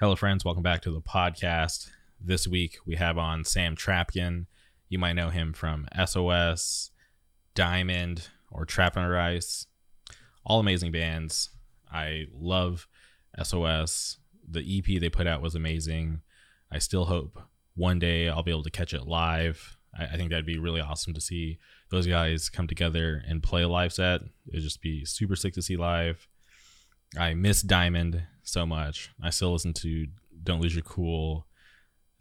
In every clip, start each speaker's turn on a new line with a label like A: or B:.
A: Hello, friends. Welcome back to the podcast. This week we have on Sam Trapkin. You might know him from SOS, Diamond, or Trapped Under Ice. All amazing bands. I love SOS. The EP they put out was amazing. I still hope one day I'll be able to catch it live. I, I think that'd be really awesome to see those guys come together and play a live set. It'd just be super sick to see live. I miss Diamond so much. I still listen to Don't Lose Your Cool.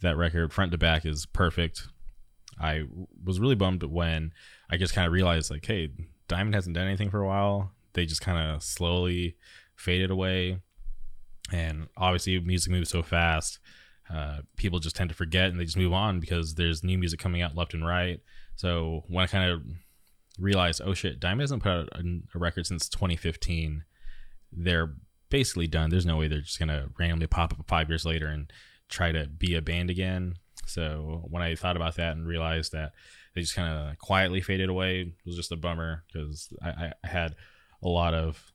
A: That record, front to back, is perfect. I was really bummed when I just kind of realized, like, hey, Diamond hasn't done anything for a while. They just kind of slowly faded away. And obviously, music moves so fast. Uh, people just tend to forget and they just move on because there's new music coming out left and right. So when I kind of realized, oh shit, Diamond hasn't put out a, a record since 2015, they're basically done. There's no way they're just gonna randomly pop up five years later and try to be a band again. So when I thought about that and realized that they just kind of quietly faded away, it was just a bummer because I, I had a lot of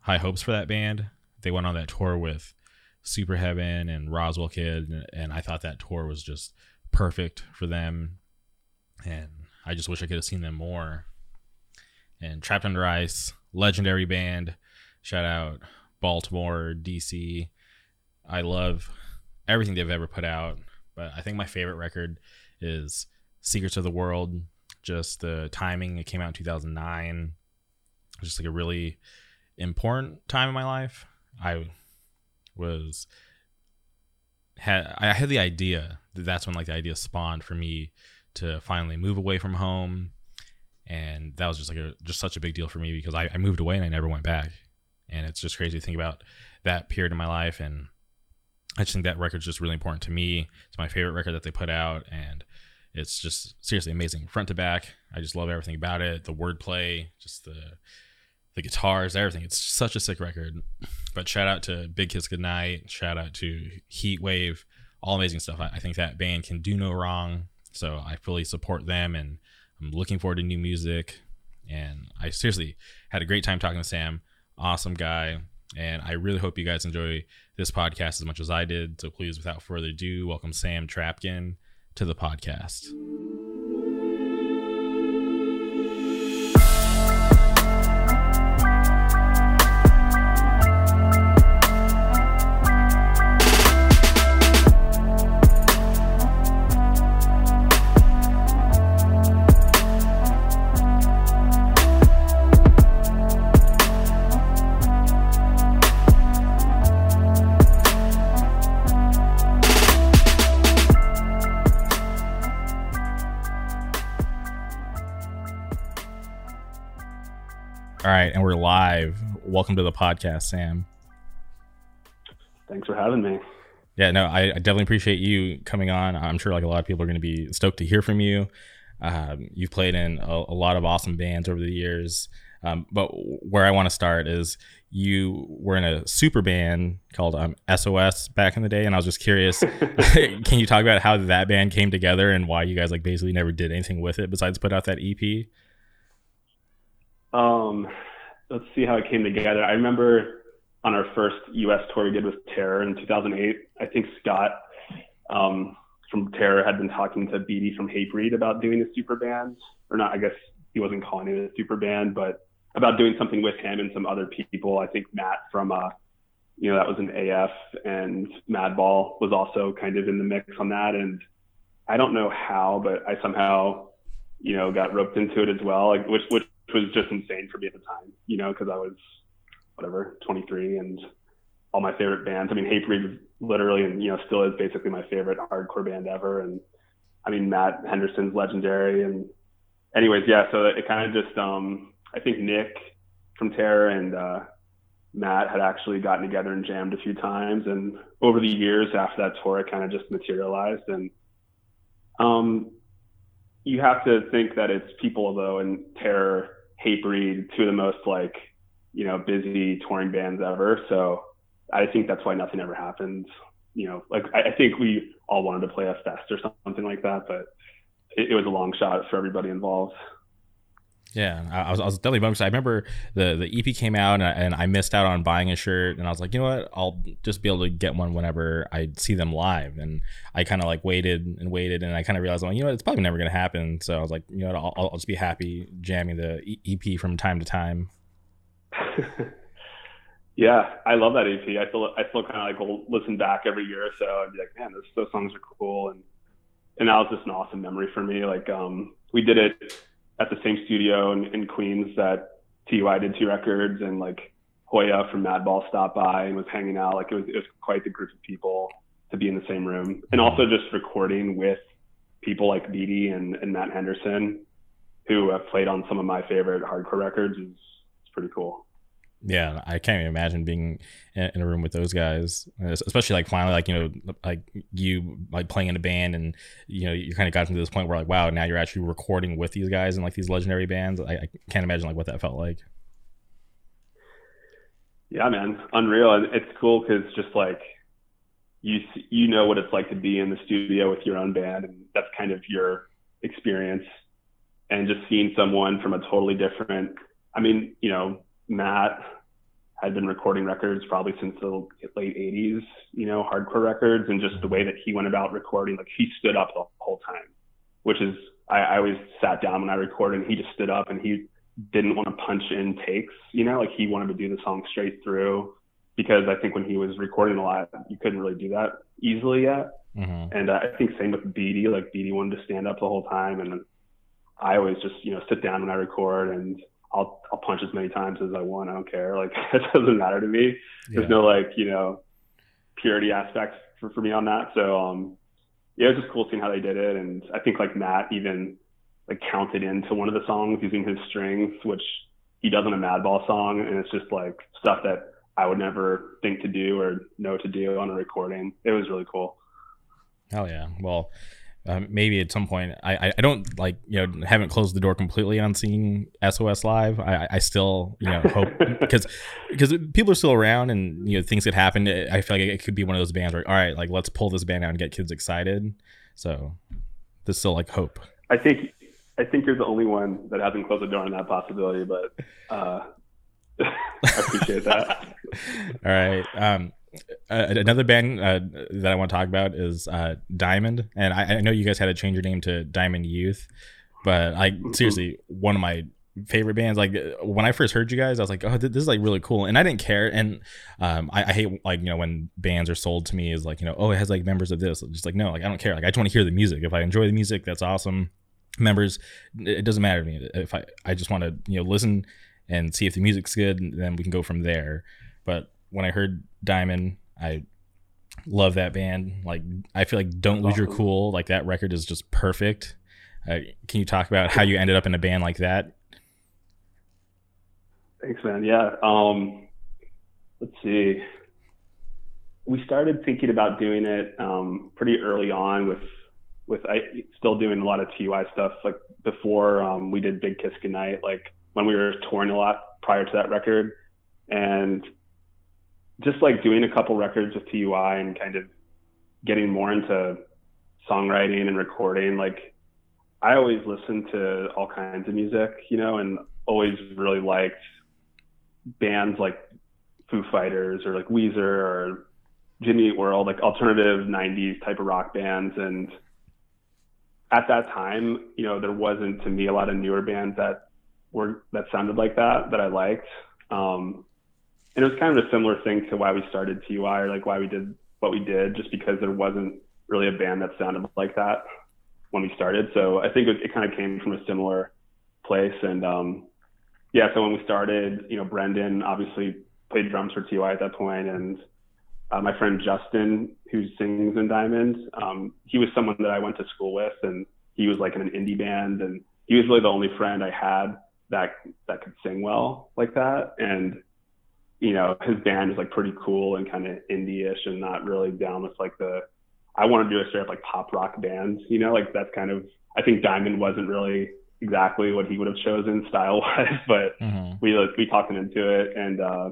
A: high hopes for that band. They went on that tour with Super Heaven and Roswell Kid, and, and I thought that tour was just perfect for them. And I just wish I could have seen them more. And Trapped Under Ice, legendary band. Shout out Baltimore, DC. I love everything they've ever put out, but I think my favorite record is Secrets of the World. Just the timing, it came out in 2009. Just like a really important time in my life. I was had I had the idea that that's when like the idea spawned for me to finally move away from home, and that was just like a just such a big deal for me because I, I moved away and I never went back, and it's just crazy to think about that period in my life and I just think that record's just really important to me. It's my favorite record that they put out, and it's just seriously amazing, front to back. I just love everything about it. The wordplay, just the the guitars, everything. It's such a sick record. But shout out to Big Kiss Goodnight. Shout out to Heat Wave. All amazing stuff. I, I think that band can do no wrong. So I fully support them, and I'm looking forward to new music. And I seriously had a great time talking to Sam. Awesome guy. And I really hope you guys enjoy this podcast as much as I did. So please, without further ado, welcome Sam Trapkin to the podcast. Welcome to the podcast, Sam.
B: Thanks for having me.
A: Yeah, no, I, I definitely appreciate you coming on. I'm sure like a lot of people are going to be stoked to hear from you. Um, you've played in a, a, lot of awesome bands over the years, um, but where I want to start is you were in a super band called um, SOS back in the day, and I was just curious. can you talk about how that band came together and why you guys like basically never did anything with it besides put out that EP?
B: Um, let's see how it came together. I remember on our first U.S. tour we did with Terror in 2008. I think Scott um, from Terror had been talking to Beattie from Hatebreed about doing a super band, or not. I guess he wasn't calling it a super band, but about doing something with him and some other people. I think Matt from uh, you know that was an AF and Madball was also kind of in the mix on that, and I don't know how, but I somehow you know got roped into it as well, like, which which was just insane for me at the time, you know, because I was whatever 23 and all my favorite bands. I mean, Hatebreed literally and you know still is basically my favorite hardcore band ever. And I mean, Matt Henderson's legendary. And anyways, yeah. So it kind of just um, I think Nick from Terror and uh, Matt had actually gotten together and jammed a few times. And over the years after that tour, it kind of just materialized. And um, you have to think that it's people though and Terror, Hatebreed, two of the most like you know busy touring bands ever. So I think that's why nothing ever happened. You know, like I, I think we all wanted to play a fest or something like that, but it, it was a long shot for everybody involved.
A: Yeah, I was, I was definitely bummed. I remember the the EP came out and I, and I missed out on buying a shirt, and I was like, you know what, I'll just be able to get one whenever I see them live. And I kind of like waited and waited, and I kind of realized, well, you know, what, it's probably never gonna happen. So I was like, you know, what, I'll, I'll just be happy jamming the EP from time to time.
B: yeah, I love that EP. I still I still kind of like will listen back every year or so. I'd be like, man, those, those songs are cool, and and that was just an awesome memory for me. Like, um, we did it at the same studio in, in Queens that TUI did two records, and like Hoya from Madball stopped by and was hanging out. Like, it was it was quite the group of people to be in the same room, and also just recording with people like Beattie and, and Matt Henderson, who have played on some of my favorite hardcore records, is, is pretty cool
A: yeah i can't even imagine being in a room with those guys especially like finally like you know like you like playing in a band and you know you kind of got to this point where like wow now you're actually recording with these guys and like these legendary bands. I, I can't imagine like what that felt like.
B: Yeah man. Unreal. And it's cool because just like you you know what it's like to be in the studio with your own band and that's kind of your experience. And just seeing someone from a totally different i mean you know Matt had been recording records probably since the late 80s, you know, hardcore records, and just the way that he went about recording, like he stood up the whole time, which is, I, I always sat down when I recorded and he just stood up and he didn't want to punch in takes, you know, like he wanted to do the song straight through because I think when he was recording a lot, you couldn't really do that easily yet. Mm-hmm. And uh, I think same with Beattie, like Beattie wanted to stand up the whole time. And I always just, you know, sit down when I record and I'll I'll punch as many times as I want. I don't care. Like it doesn't matter to me. Yeah. There's no like you know purity aspect for, for me on that. So um yeah, it was just cool seeing how they did it. And I think like Matt even like counted into one of the songs using his strings, which he does on a Madball song, and it's just like stuff that I would never think to do or know to do on a recording. It was really cool.
A: Hell yeah! Well, um, maybe at some point I, I don't like you know haven't closed the door completely on seeing SOS live. I, I still you know hope because because people are still around and you know things could happen. I feel like it could be one of those bands where all right like let's pull this band out and get kids excited. So there's still like hope.
B: I think I think you're the only one that hasn't closed the door on that possibility, but uh, I appreciate that.
A: all right. Um, uh, another band uh, that I want to talk about is uh, Diamond, and I, I, know you guys had to change your name to Diamond Youth, but I mm-hmm. seriously one of my favorite bands. Like when I first heard you guys, I was like, oh, this is like really cool, and I didn't care. And um, I, I, hate like you know when bands are sold to me is like you know oh it has like members of this. Just like no, like I don't care. Like I just want to hear the music. If I enjoy the music, that's awesome. Members, it doesn't matter to me. If I I just want to you know listen and see if the music's good, and then we can go from there. But when I heard Diamond, I love that band. Like I feel like Don't Lose Your Cool, like that record is just perfect. Uh, can you talk about how you ended up in a band like that?
B: Thanks, man. Yeah. Um, let's see. We started thinking about doing it um, pretty early on with with I still doing a lot of TUI stuff like before um, we did Big Kiss Goodnight, like when we were touring a lot prior to that record. And just like doing a couple records with TUI and kind of getting more into songwriting and recording, like I always listened to all kinds of music, you know, and always really liked bands like Foo Fighters or like Weezer or Jimmy Eat World, like alternative 90s type of rock bands. And at that time, you know, there wasn't to me a lot of newer bands that were that sounded like that that I liked. Um, and it was kind of a similar thing to why we started TUI or like why we did what we did, just because there wasn't really a band that sounded like that when we started. So I think it, it kind of came from a similar place. And um, yeah, so when we started, you know, Brendan obviously played drums for TUI at that point, and uh, my friend Justin, who sings in Diamond, um, he was someone that I went to school with, and he was like in an indie band, and he was really the only friend I had that that could sing well like that. And you know, his band is like pretty cool and kind of indie-ish and not really down with like the, I want to do a straight up like pop rock band, you know, like that's kind of, I think Diamond wasn't really exactly what he would have chosen style wise, but mm-hmm. we, we talked him into it. And, uh,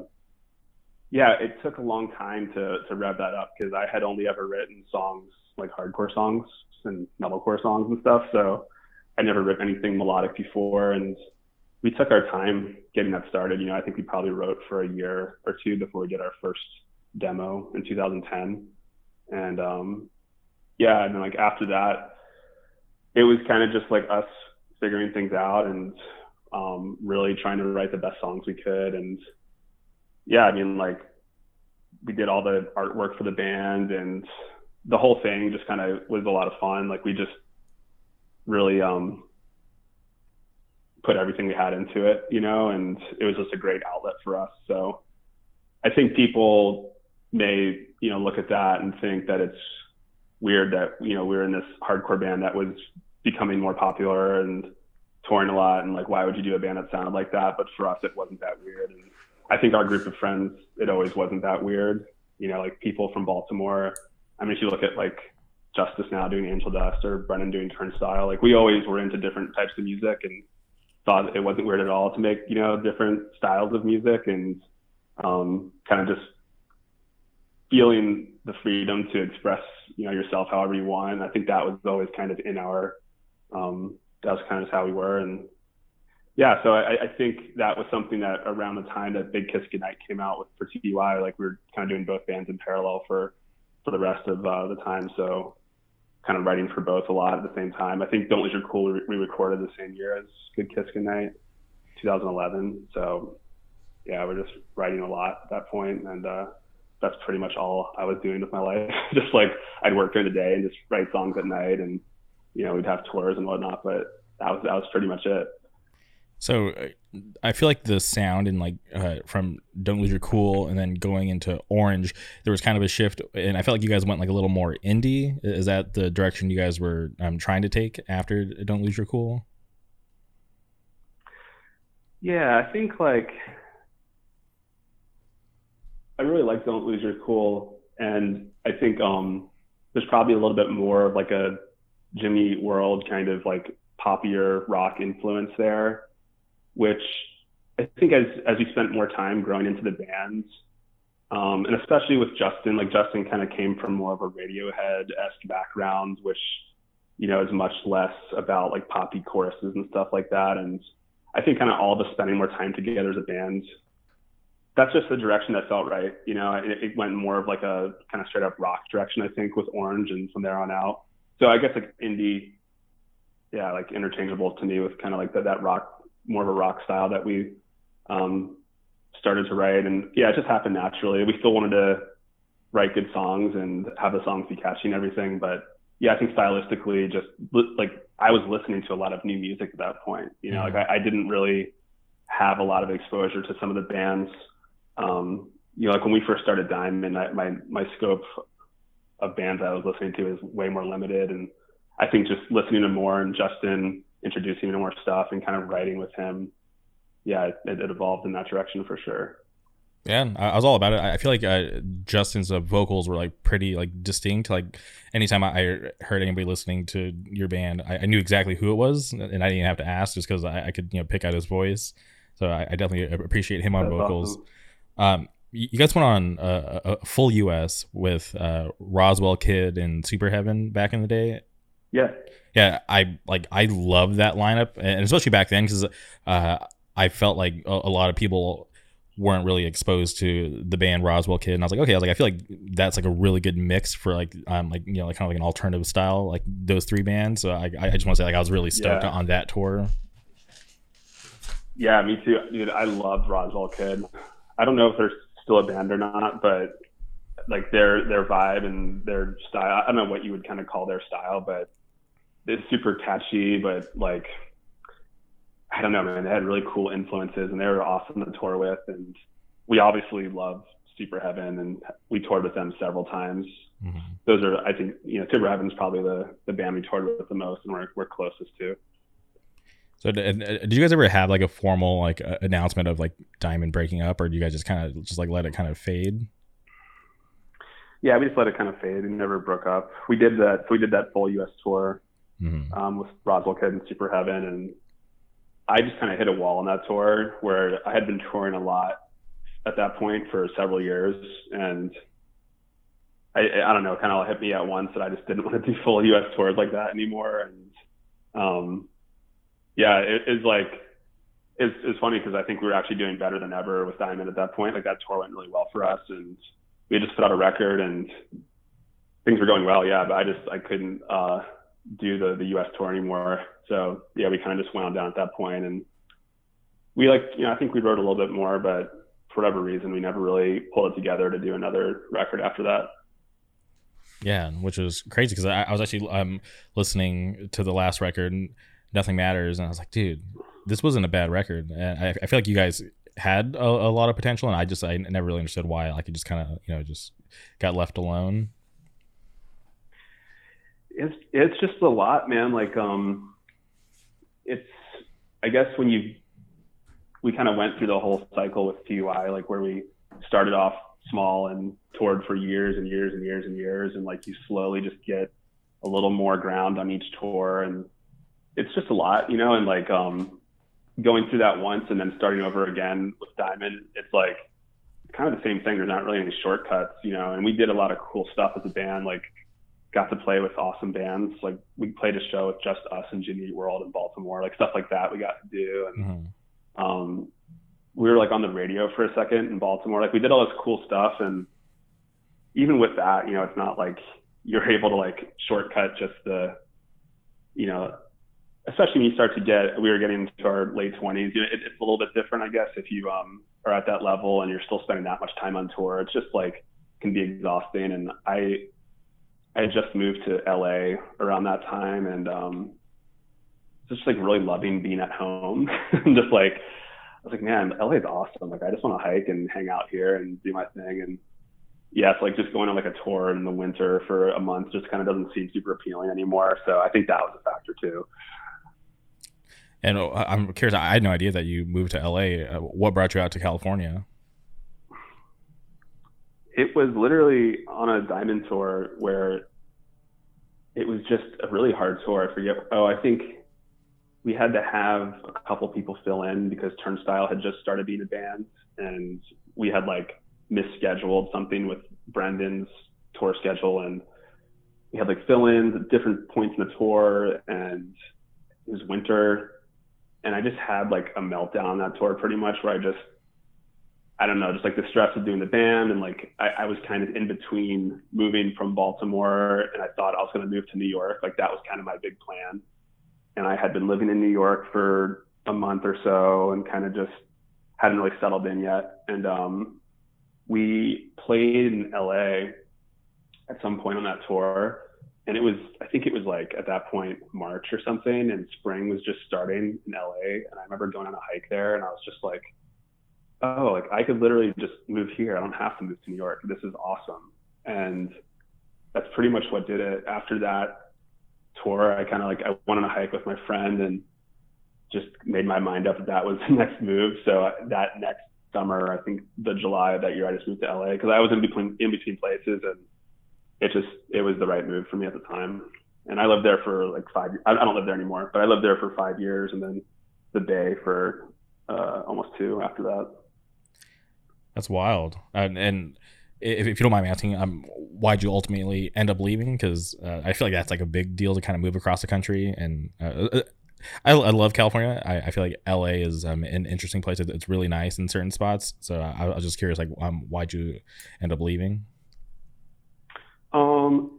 B: yeah, it took a long time to, to rev that up because I had only ever written songs like hardcore songs and metalcore songs and stuff. So I never written anything melodic before. And we took our time getting that started. You know, I think we probably wrote for a year or two before we did our first demo in 2010. And um, yeah, and then like after that, it was kind of just like us figuring things out and um, really trying to write the best songs we could. And yeah, I mean, like we did all the artwork for the band and the whole thing just kind of was a lot of fun. Like we just really um, put everything we had into it, you know, and it was just a great outlet for us. So I think people may, you know, look at that and think that it's weird that, you know, we were in this hardcore band that was becoming more popular and touring a lot and like why would you do a band that sounded like that? But for us it wasn't that weird. And I think our group of friends, it always wasn't that weird. You know, like people from Baltimore. I mean if you look at like Justice now doing Angel Dust or Brendan doing Turnstile, like we always were into different types of music and thought it wasn't weird at all to make you know different styles of music and um, kind of just feeling the freedom to express you know yourself however you want. I think that was always kind of in our um, that was kind of how we were and yeah, so I, I think that was something that around the time that Big Kiss Goodnight came out with for TUI, like we were kind of doing both bands in parallel for for the rest of uh, the time. So kind of writing for both a lot at the same time. I think Don't Lose Your Cool we recorded the same year as Good Kiss Goodnight, 2011. So yeah, we're just writing a lot at that point, and uh, that's pretty much all I was doing with my life. just like I'd work during the day and just write songs at night, and you know we'd have tours and whatnot, but that was that was pretty much it.
A: So uh, I feel like the sound and like uh, from "Don't Lose Your Cool" and then going into "Orange," there was kind of a shift, and I felt like you guys went like a little more indie. Is that the direction you guys were um, trying to take after "Don't Lose Your Cool"?
B: Yeah, I think like I really like "Don't Lose Your Cool," and I think um, there's probably a little bit more of like a Jimmy World kind of like poppier rock influence there which I think as as we spent more time growing into the bands, um, and especially with Justin, like Justin kind of came from more of a Radiohead esque background, which you know is much less about like poppy choruses and stuff like that. And I think kind of all of us spending more time together as a band, that's just the direction that felt right. You know, it, it went more of like a kind of straight up rock direction, I think, with Orange, and from there on out. So I guess like indie, yeah, like interchangeable to me with kind of like that rock more of a rock style that we um, started to write. And yeah, it just happened naturally. We still wanted to write good songs and have the songs be catchy and everything. But yeah, I think stylistically, just like I was listening to a lot of new music at that point. You know, mm-hmm. like I, I, didn't really have a lot of exposure to some of the bands. Um, you know, like when we first started Diamond, I, my my scope of bands I was listening to is way more limited, and I think just listening to more and Justin introducing me to more stuff and kind of writing with him, yeah, it, it evolved in that direction for sure.
A: Yeah, I was all about it. I feel like uh, Justin's uh, vocals were like pretty like distinct. Like anytime I heard anybody listening to your band, I, I knew exactly who it was, and I didn't have to ask just because I, I, could you know pick out his voice. So I, I definitely appreciate him on That's vocals. Awesome. Um, you guys went on a, a full US with uh, Roswell Kid and Super Heaven back in the day.
B: Yeah
A: yeah, I like I love that lineup, and especially back then because uh, I felt like a, a, lot of people weren't really exposed to the band Roswell Kid, and I was like, okay, I was like, I feel like that's like a really good mix for like um like you know like kind of like an alternative style like those three bands. So I I just want to say like I was really stoked yeah. on that tour.
B: Yeah, me too, dude. I loved Roswell Kid. I don't know if they're still a band or not, but like their their vibe and their style. I don't know what you would kind of call their style, but it's super catchy, but like I don't know, man. They had really cool influences, and they were awesome to tour with. And we obviously love Superheaven, and we toured with them several times. Mm-hmm. Those are, I think, you know, Superheaven's probably the the band we toured with the most, and we're we're closest to.
A: So, did, did you guys ever have like a formal like uh, announcement of like Diamond breaking up, or do you guys just kind of just like let it kind of fade?
B: Yeah, we just let it kind of fade We never broke up. We did that. So we did that full U.S. tour mm-hmm. um, with Roswell Kid and Superheaven, and I just kind of hit a wall on that tour where I had been touring a lot at that point for several years, and I, I don't know, kind of hit me at once that I just didn't want to do full U.S. tours like that anymore, and um, yeah, it is like it's, it's funny because I think we were actually doing better than ever with Diamond at that point. Like that tour went really well for us, and we just put out a record, and things were going well. Yeah, but I just I couldn't uh, do the the U.S. tour anymore. So yeah, we kind of just wound down at that point, and we like you know I think we wrote a little bit more, but for whatever reason, we never really pulled it together to do another record after that.
A: Yeah, which was crazy because I, I, was actually um, listening to the last record, Nothing Matters, and I was like, dude, this wasn't a bad record. And I, I feel like you guys had a, a, lot of potential, and I just I never really understood why. Like it just kind of you know just got left alone.
B: It's it's just a lot, man. Like um, it's I guess when you we kind of went through the whole cycle with TUI, like where we started off small and toured for years and years and years and years, and like you slowly just get a little more ground on each tour, and it's just a lot, you know. And like um, going through that once and then starting over again with Diamond, it's like kind of the same thing. There's not really any shortcuts, you know. And we did a lot of cool stuff as a band, like got to play with awesome bands. Like we played a show with just us and Jimmy Eat World in Baltimore, like stuff like that we got to do. And mm-hmm um, we were like on the radio for a second in Baltimore. Like we did all this cool stuff, and even with that, you know, it's not like you're able to like shortcut just the, you know, especially when you start to get. We were getting into our late 20s. You know, it, it's a little bit different, I guess, if you um, are at that level and you're still spending that much time on tour. It's just like can be exhausting. And I, I had just moved to LA around that time, and um, just like really loving being at home. just like I was like, man, LA is awesome. Like I just want to hike and hang out here and do my thing. And yeah, it's like just going on like a tour in the winter for a month just kind of doesn't seem super appealing anymore. So I think that was a factor too.
A: And uh, I'm curious. I had no idea that you moved to LA. Uh, what brought you out to California?
B: It was literally on a diamond tour where it was just a really hard tour. I forget. Oh, I think we had to have a couple people fill in because Turnstile had just started being a band, and we had like misscheduled something with Brendan's tour schedule, and we had like fill-ins at different points in the tour, and it was winter, and I just had like a meltdown on that tour pretty much, where I just I don't know, just like the stress of doing the band, and like I, I was kind of in between moving from Baltimore, and I thought I was going to move to New York, like that was kind of my big plan and I had been living in New York for a month or so and kind of just hadn't really settled in yet. And um, we played in LA at some point on that tour. And it was, I think it was like at that point, March or something, and spring was just starting in LA. And I remember going on a hike there, and I was just like, oh, like I could literally just move here. I don't have to move to New York. This is awesome. And that's pretty much what did it. After that, tour, I kind of like I went on a hike with my friend and just made my mind up that that was the next move. So that next summer, I think the July of that year, I just moved to LA because I was in between in between places and it just it was the right move for me at the time. And I lived there for like five. I don't live there anymore, but I lived there for five years, and then the Bay for uh, almost two after that.
A: That's wild. And, and if, if you don't mind me asking, um, why'd you ultimately end up leaving? Because uh, I feel like that's like a big deal to kind of move across the country. And uh, uh I, I love California. I, I feel like LA is um, an interesting place. It's really nice in certain spots. So I, I was just curious, like, um, why'd you end up leaving?
B: Um,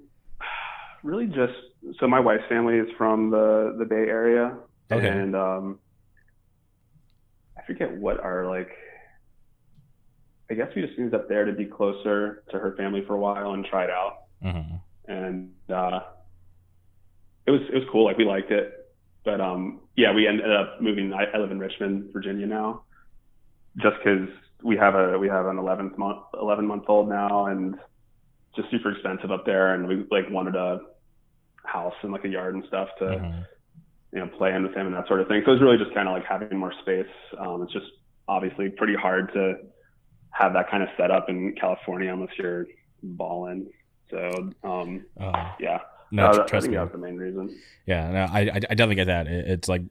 B: really just so my wife's family is from the the Bay Area, okay. and um, I forget what our like I guess we just moved up there to be closer to her family for a while and try it out. Mm-hmm. And uh, it was it was cool. Like we liked it, but um, yeah, we ended up moving. I, I live in Richmond, Virginia now, just because we have a we have an 11th month 11 month old now, and just super expensive up there. And we like wanted a house and like a yard and stuff to. Mm-hmm. You know, play in with him and that sort of thing. So it was really just kind of like having more space. Um, it's just obviously pretty hard to have that kind of setup in California unless you're balling. So um, uh, yeah. No, uh, trust I think me. that's the main reason.
A: Yeah, no, I, I definitely get that. It, it's like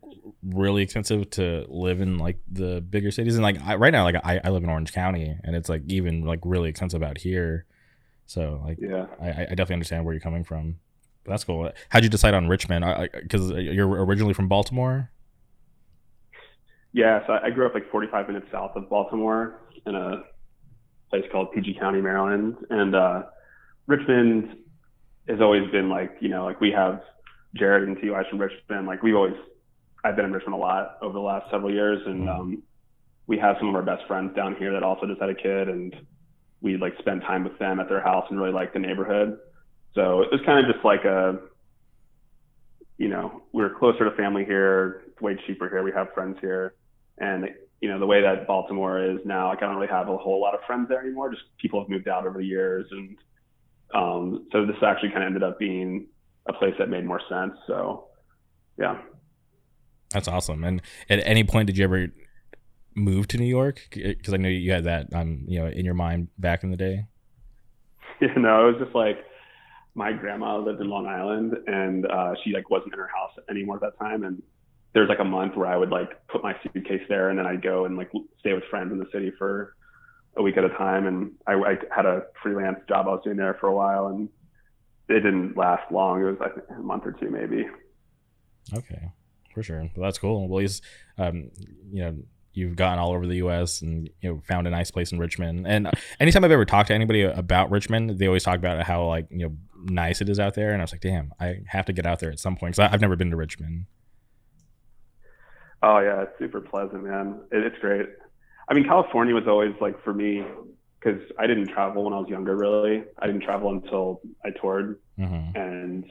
A: really expensive to live in like the bigger cities, and like I, right now, like I, I live in Orange County, and it's like even like really expensive out here. So like, yeah, I, I definitely understand where you're coming from. But that's cool. How'd you decide on Richmond? Because you're originally from Baltimore.
B: Yeah, so I grew up like 45 minutes south of Baltimore in a place called PG County, Maryland, and uh, Richmond has always been like you know like we have Jared and Ty from Richmond. Like we've always I've been in Richmond a lot over the last several years, and um, we have some of our best friends down here that also just had a kid, and we like spend time with them at their house and really like the neighborhood. So it was kind of just like a, you know, we are closer to family here. It's way cheaper here. We have friends here, and you know the way that Baltimore is now, like I don't really have a whole lot of friends there anymore. Just people have moved out over the years, and um, so this actually kind of ended up being a place that made more sense. So, yeah.
A: That's awesome. And at any point, did you ever move to New York? Because I know you had that, um, you know, in your mind back in the day.
B: Yeah, no, it was just like my grandma lived in Long Island, and uh, she like wasn't in her house anymore at that time. And there was like a month where I would like put my suitcase there, and then I'd go and like stay with friends in the city for a week at a time. And I, I had a freelance job I was doing there for a while, and it didn't last long. It was like a month or two maybe.
A: Okay, for sure. Well, that's cool. Well, he's, um, you know, you've gotten all over the U.S. and you know found a nice place in Richmond. And anytime I've ever talked to anybody about Richmond, they always talk about how like you know nice it is out there. And I was like, damn, I have to get out there at some point because I've never been to Richmond.
B: Oh yeah, it's super pleasant, man. It, it's great. I mean, California was always like for me because I didn't travel when I was younger. Really, I didn't travel until I toured, mm-hmm. and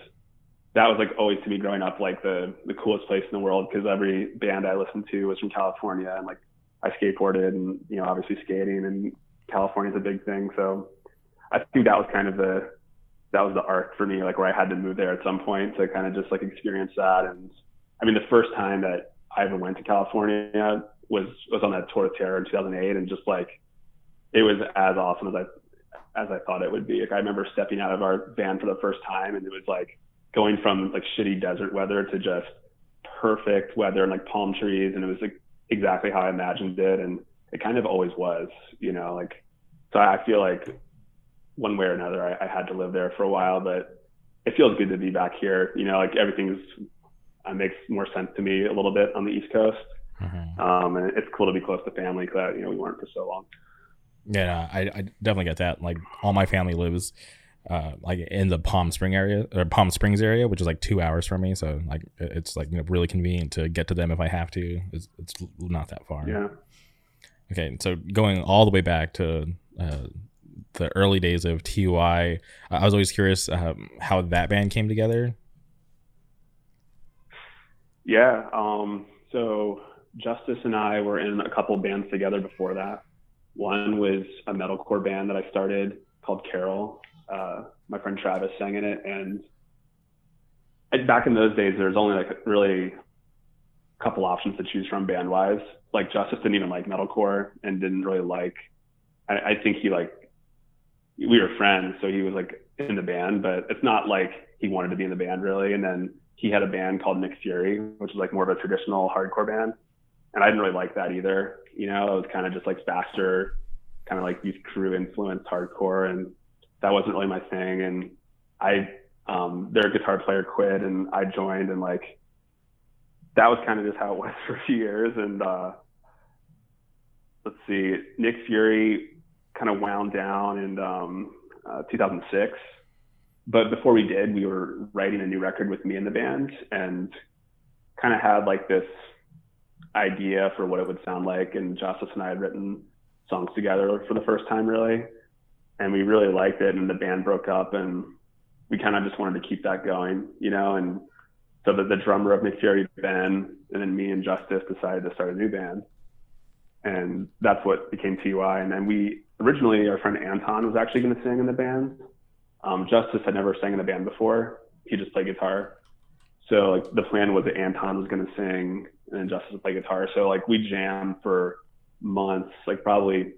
B: that was like always to me growing up like the the coolest place in the world because every band I listened to was from California and like I skateboarded and you know obviously skating and California's a big thing so I think that was kind of the that was the arc for me like where I had to move there at some point to kind of just like experience that and I mean the first time that I even went to California was was on that tour of terror in 2008 and just like it was as awesome as I as I thought it would be like I remember stepping out of our van for the first time and it was like going from like shitty desert weather to just perfect weather and like palm trees and it was like exactly how I imagined it and it kind of always was, you know, like so I feel like one way or another I, I had to live there for a while, but it feels good to be back here. You know, like everything's uh, makes more sense to me a little bit on the East Coast. Mm-hmm. Um, and it's cool to be close to family because you know we weren't for so long.
A: Yeah, I, I definitely get that. Like all my family lives uh, like in the Palm Spring area or Palm Springs area, which is like two hours from me. So like it's like you know really convenient to get to them if I have to. It's, it's not that far.
B: Yeah.
A: Okay, so going all the way back to uh, the early days of TUI, I was always curious um, how that band came together.
B: Yeah. Um, so Justice and I were in a couple bands together before that. One was a metalcore band that I started called Carol, uh, my friend Travis sang in it, and back in those days, there was only like really a couple options to choose from band wise. Like Justice didn't even like metalcore and didn't really like. I, I think he like we were friends, so he was like in the band, but it's not like he wanted to be in the band really. And then he had a band called Nick Fury, which is like more of a traditional hardcore band, and I didn't really like that either. You know, it was kind of just like faster, kind of like these crew influenced hardcore, and that wasn't really my thing. And I, um, their guitar player quit and I joined and like, that was kind of just how it was for a few years. And, uh, let's see, Nick Fury kind of wound down in, um, uh, 2006. But before we did, we were writing a new record with me in the band and kind of had like this idea for what it would sound like. And Justice and I had written songs together for the first time, really and we really liked it. And the band broke up, and we kind of just wanted to keep that going, you know. And so the, the drummer of Nick Ben, and then me and Justice decided to start a new band, and that's what became TUI. And then we originally our friend Anton was actually going to sing in the band. Um, Justice had never sang in a band before; he just played guitar. So like the plan was that Anton was going to sing and then Justice would play guitar. So like we jammed for months, like probably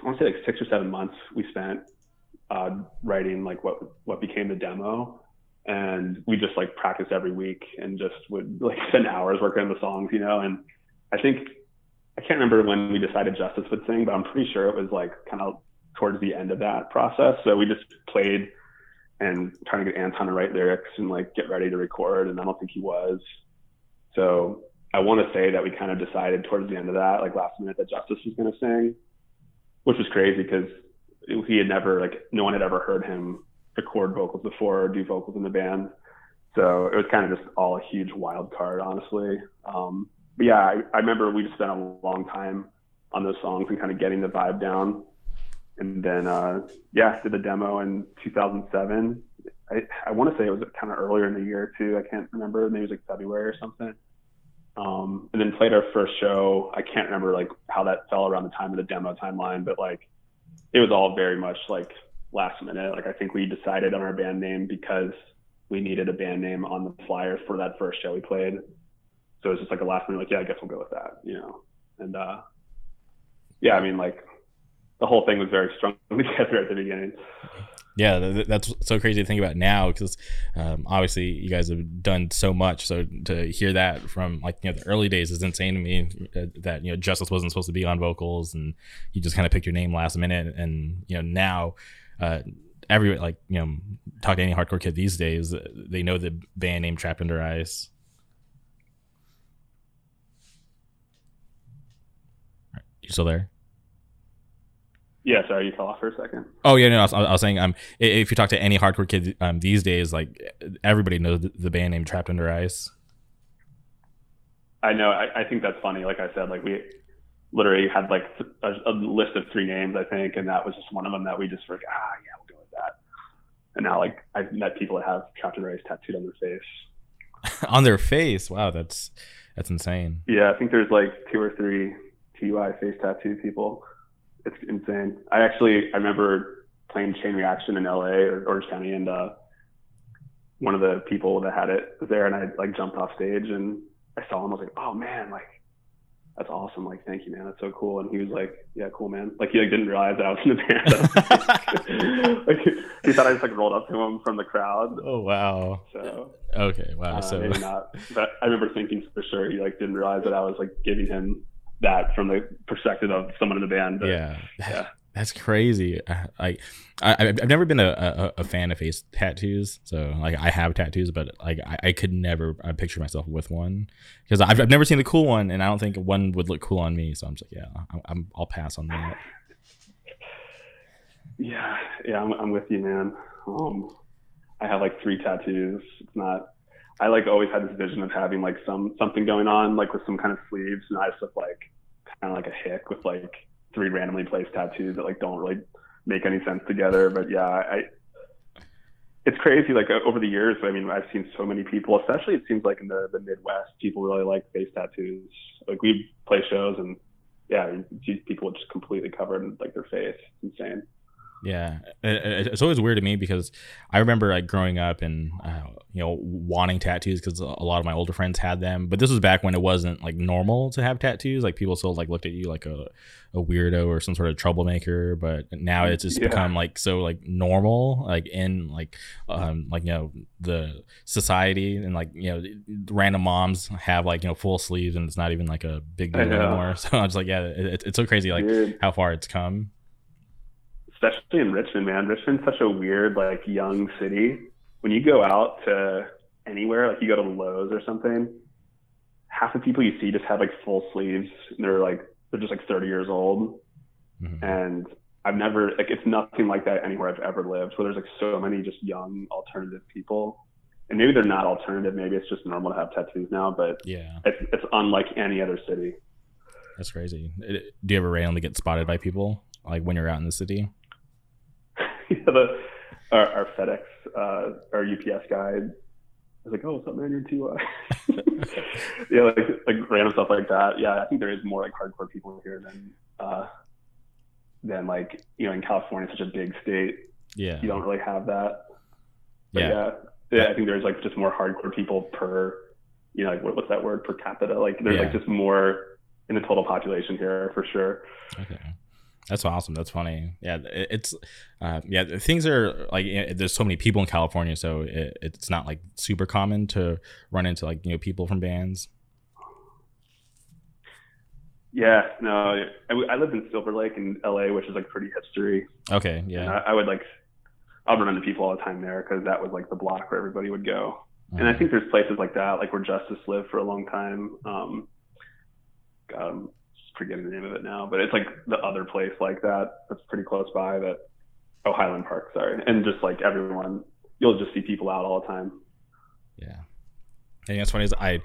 B: I want to say like six or seven months we spent uh, writing like what what became the demo, and we just like practiced every week and just would like spend hours working on the songs, you know. And I think I can't remember when we decided Justice would sing, but I'm pretty sure it was like kind of towards the end of that process. So we just played and trying to get Anton to write lyrics and like get ready to record, and I don't think he was. So I want to say that we kind of decided towards the end of that, like last minute, that Justice was going to sing, which was crazy because he had never like no one had ever heard him record vocals before or do vocals in the band. So it was kind of just all a huge wild card, honestly. Um, but yeah, I, I remember we just spent a long time on those songs and kind of getting the vibe down. And then, uh, yeah, did the demo in 2007. I, I want to say it was kind of earlier in the year too. I can't remember. Maybe it was like February or something. Um, and then played our first show. I can't remember like how that fell around the time of the demo timeline, but like it was all very much like last minute. Like I think we decided on our band name because we needed a band name on the flyer for that first show we played. So it was just like a last minute, like, yeah, I guess we'll go with that, you know? And, uh, yeah, I mean, like the whole thing was very strung together at the beginning.
A: Yeah, that's so crazy to think about now because um, obviously you guys have done so much. So to hear that from like you know the early days is insane to me. Uh, that you know Justice wasn't supposed to be on vocals and you just kind of picked your name last minute, and you know now uh, every like you know talk to any hardcore kid these days, they know the band name Trapped Under Ice. You still there?
B: Yeah, sorry, you fell off for a second.
A: Oh yeah, no, I was, I was saying, um, if you talk to any hardcore kid um these days, like everybody knows the band name Trapped Under Ice.
B: I know. I, I think that's funny. Like I said, like we literally had like a, a, list of three names, I think, and that was just one of them that we just were like, ah, yeah, we'll go with that. And now, like, I've met people that have Trapped Under Ice tattooed on their face.
A: on their face? Wow, that's that's insane.
B: Yeah, I think there's like two or three TUI face tattoo people it's insane. I actually I remember playing Chain Reaction in LA or Orange County, and uh, one of the people that had it was there, and I like jumped off stage and I saw him. I was like, oh man, like that's awesome. Like, thank you, man. That's so cool. And he was like, yeah, cool, man. Like, he like didn't realize that I was in the band. like, he thought I just like rolled up to him from the crowd.
A: Oh wow.
B: So
A: okay, wow.
B: Uh,
A: so
B: maybe not. But I remember thinking for sure he like didn't realize that I was like giving him that from the perspective of someone in the band.
A: But, yeah. yeah. That's crazy. I, I I've never been a, a, a, fan of face tattoos. So like I have tattoos, but like I, I could never I picture myself with one because I've, I've never seen the cool one, and I don't think one would look cool on me. So I'm just like, yeah, I'm, I'm I'll pass on that.
B: Yeah, yeah, I'm, I'm with you, man. Um, I have like three tattoos. It's not. I like always had this vision of having like some something going on, like with some kind of sleeves, and I just look like kind of like a hick with like three randomly placed tattoos that like don't really make any sense together. But yeah, I it's crazy. Like uh, over the years, I mean, I've seen so many people, especially it seems like in the, the Midwest, people really like face tattoos. Like we play shows and yeah, people just completely covered like their face. It's insane.
A: Yeah, it's always weird to me because I remember like growing up and uh, you know wanting tattoos because a lot of my older friends had them. But this was back when it wasn't like normal to have tattoos. Like people still like looked at you like a, a weirdo or some sort of troublemaker. But now it's just yeah. become like so like normal, like in like um like you know the society and like you know random moms have like you know full sleeves and it's not even like a big deal anymore. So I'm just like yeah, it, it's so crazy like Dude. how far it's come
B: especially in Richmond, man. Richmond's such a weird, like, young city. When you go out to anywhere, like you go to Lowe's or something, half the people you see just have like full sleeves. And they're like, they're just like 30 years old. Mm-hmm. And I've never, like, it's nothing like that anywhere I've ever lived, where there's like so many just young alternative people. And maybe they're not alternative. Maybe it's just normal to have tattoos now, but
A: yeah,
B: it's, it's unlike any other city.
A: That's crazy. Do you ever randomly get spotted by people like when you're out in the city?
B: the, our, our, FedEx, uh, our UPS guy was like, "Oh, what's up, man? You're too." Uh... yeah, like like random stuff like that. Yeah, I think there is more like hardcore people here than uh, than like you know in California, such a big state.
A: Yeah,
B: you don't really have that. But yeah. yeah, yeah, I think there's like just more hardcore people per, you know, like what, what's that word per capita? Like there's yeah. like just more in the total population here for sure.
A: Okay. That's awesome. That's funny. Yeah, it's uh, yeah. Things are like you know, there's so many people in California, so it, it's not like super common to run into like you know people from bands.
B: Yeah, no, I, I lived in Silver Lake in LA, which is like pretty history.
A: Okay, yeah.
B: I, I, would like, I'd run into people all the time there because that was like the block where everybody would go. Mm-hmm. And I think there's places like that, like where Justice lived for a long time. Um, I'm forgetting the name of it now, but it's like the other place like that that's pretty close by that. Oh, Highland Park, sorry. And just like everyone, you'll just see people out all the time.
A: Yeah. And it's funny is I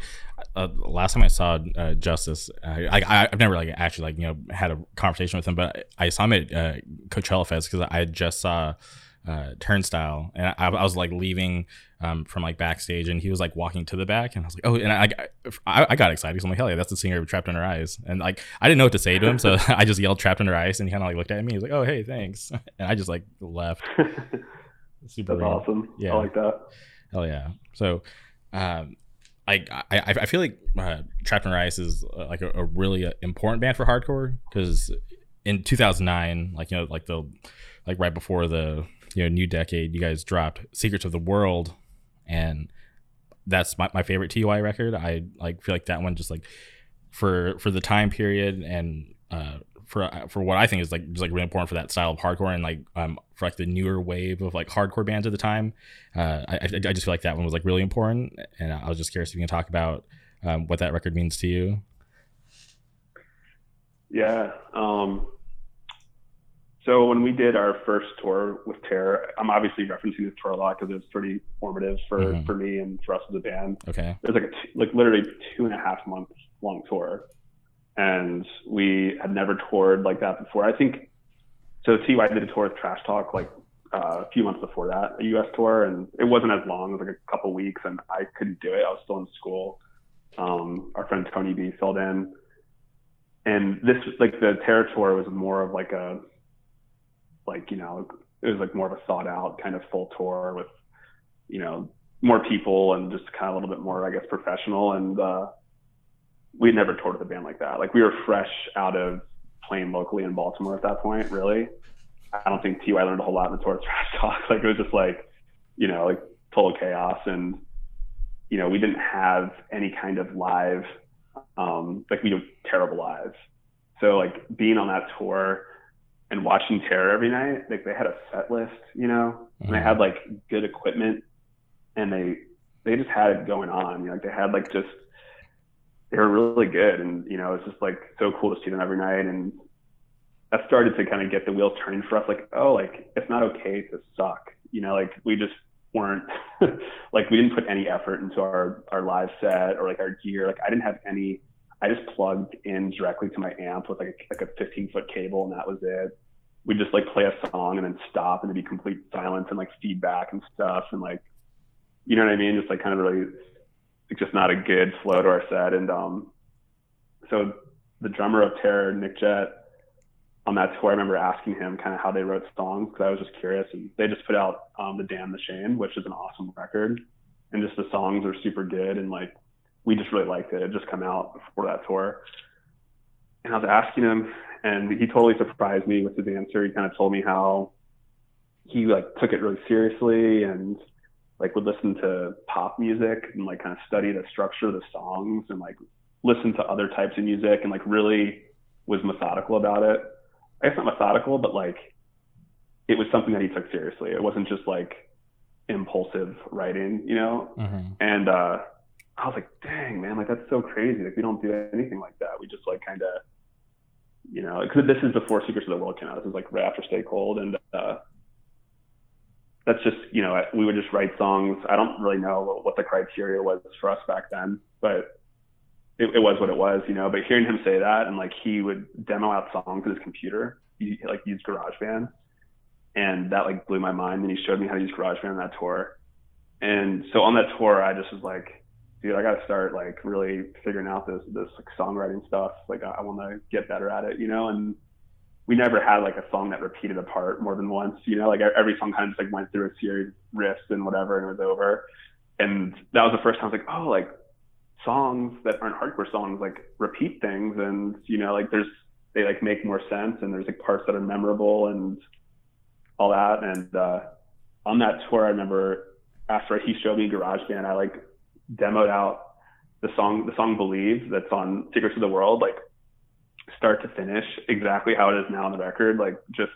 A: uh, last time I saw uh, Justice, I, I have never like actually like you know had a conversation with him, but I saw him at uh, Coachella Fest because I just saw uh, Turnstile, and I, I, was like leaving um, from like backstage, and he was like walking to the back, and I was like, oh, and I I, I got excited because I'm like, hell yeah, that's the singer of Trapped Under Ice, and like I didn't know what to say to him, so I just yelled Trapped Under Ice, and he kind of like looked at me, he was like, oh hey, thanks, and I just like left.
B: Super that's awesome. Yeah, I like that.
A: Hell yeah. So. Um, I, I I feel like uh, Trapped Under Ice is uh, like a, a, really uh, important band for hardcore because in 2009, like you know, like the like right before the you know new decade, you guys dropped Secrets of the World, and that's my, my favorite TUI record. I like feel like that one just like for for the time period and uh, for for what I think is like just like really important for that style of hardcore and like um for like the newer wave of like hardcore bands at the time. Uh, I I just feel like that one was like really important, and I was just curious if you can talk about um, what that record means to you.
B: Yeah. Um, so when we did our first tour with Terror, I'm obviously referencing this tour a lot because it was pretty formative for, mm-hmm. for me and for us as a band.
A: Okay.
B: It was like a t- like literally two and a half month long tour, and we had never toured like that before. I think so. TUI did a tour with Trash Talk like uh, a few months before that, a U.S. tour, and it wasn't as long. It was like a couple weeks, and I couldn't do it. I was still in school. Um, our friend Tony B filled in, and this like the Terror tour was more of like a like you know it was like more of a thought out kind of full tour with you know more people and just kind of a little bit more I guess professional and uh, we had never toured with a band like that. Like we were fresh out of playing locally in Baltimore at that point. Really, I don't think TUI learned a whole lot in the tour of trash talk. Like it was just like you know like total chaos and you know we didn't have any kind of live um, like we do terrible live. So like being on that tour and watching Terror every night, like they had a set list, you know, and mm-hmm. they had like good equipment and they they just had it going on. You know, like they had like just they were really good and you know, it's just like so cool to see them every night and that started to kind of get the wheels turning for us like, oh, like it's not okay to suck. You know, like we just weren't like we didn't put any effort into our our live set or like our gear. Like I didn't have any I just plugged in directly to my amp with like a, like a 15 foot cable and that was it. We'd just like play a song and then stop and it'd be complete silence and like feedback and stuff and like, you know what I mean? Just like kind of really, it's just not a good flow to our set. And um, so the drummer of Terror, Nick Jett, on that tour, I remember asking him kind of how they wrote songs because I was just curious. And they just put out um, the Damned, the Shamed, which is an awesome record, and just the songs are super good and like we just really liked it. It just come out before that tour. And I was asking him, and he totally surprised me with his answer. He kind of told me how he like took it really seriously and like would listen to pop music and like kind of study the structure of the songs and like listen to other types of music and like really was methodical about it. I guess not methodical, but like it was something that he took seriously. It wasn't just like impulsive writing, you know? Mm-hmm. And uh I was like, dang, man, like that's so crazy. Like we don't do anything like that. We just like kind of, you know, because this is before Secrets of the World came out. This is like right after Stay Cold, and uh, that's just, you know, we would just write songs. I don't really know what the criteria was for us back then, but it, it was what it was, you know. But hearing him say that, and like he would demo out songs on his computer, he like used GarageBand, and that like blew my mind. And he showed me how to use GarageBand on that tour. And so on that tour, I just was like, dude, I got to start like really figuring out this this like songwriting stuff. Like I, I want to get better at it, you know. And we never had like a song that repeated a part more than once, you know. Like every song kind of just like went through a series of riffs and whatever, and it was over. And that was the first time I was like, oh, like songs that aren't hardcore songs like repeat things, and you know, like there's they like make more sense, and there's like parts that are memorable and all that. And uh, on that tour, I remember after he showed me GarageBand, I like demoed out the song the song Believe that's on Secrets of the World, like start to finish, exactly how it is now on the record, like just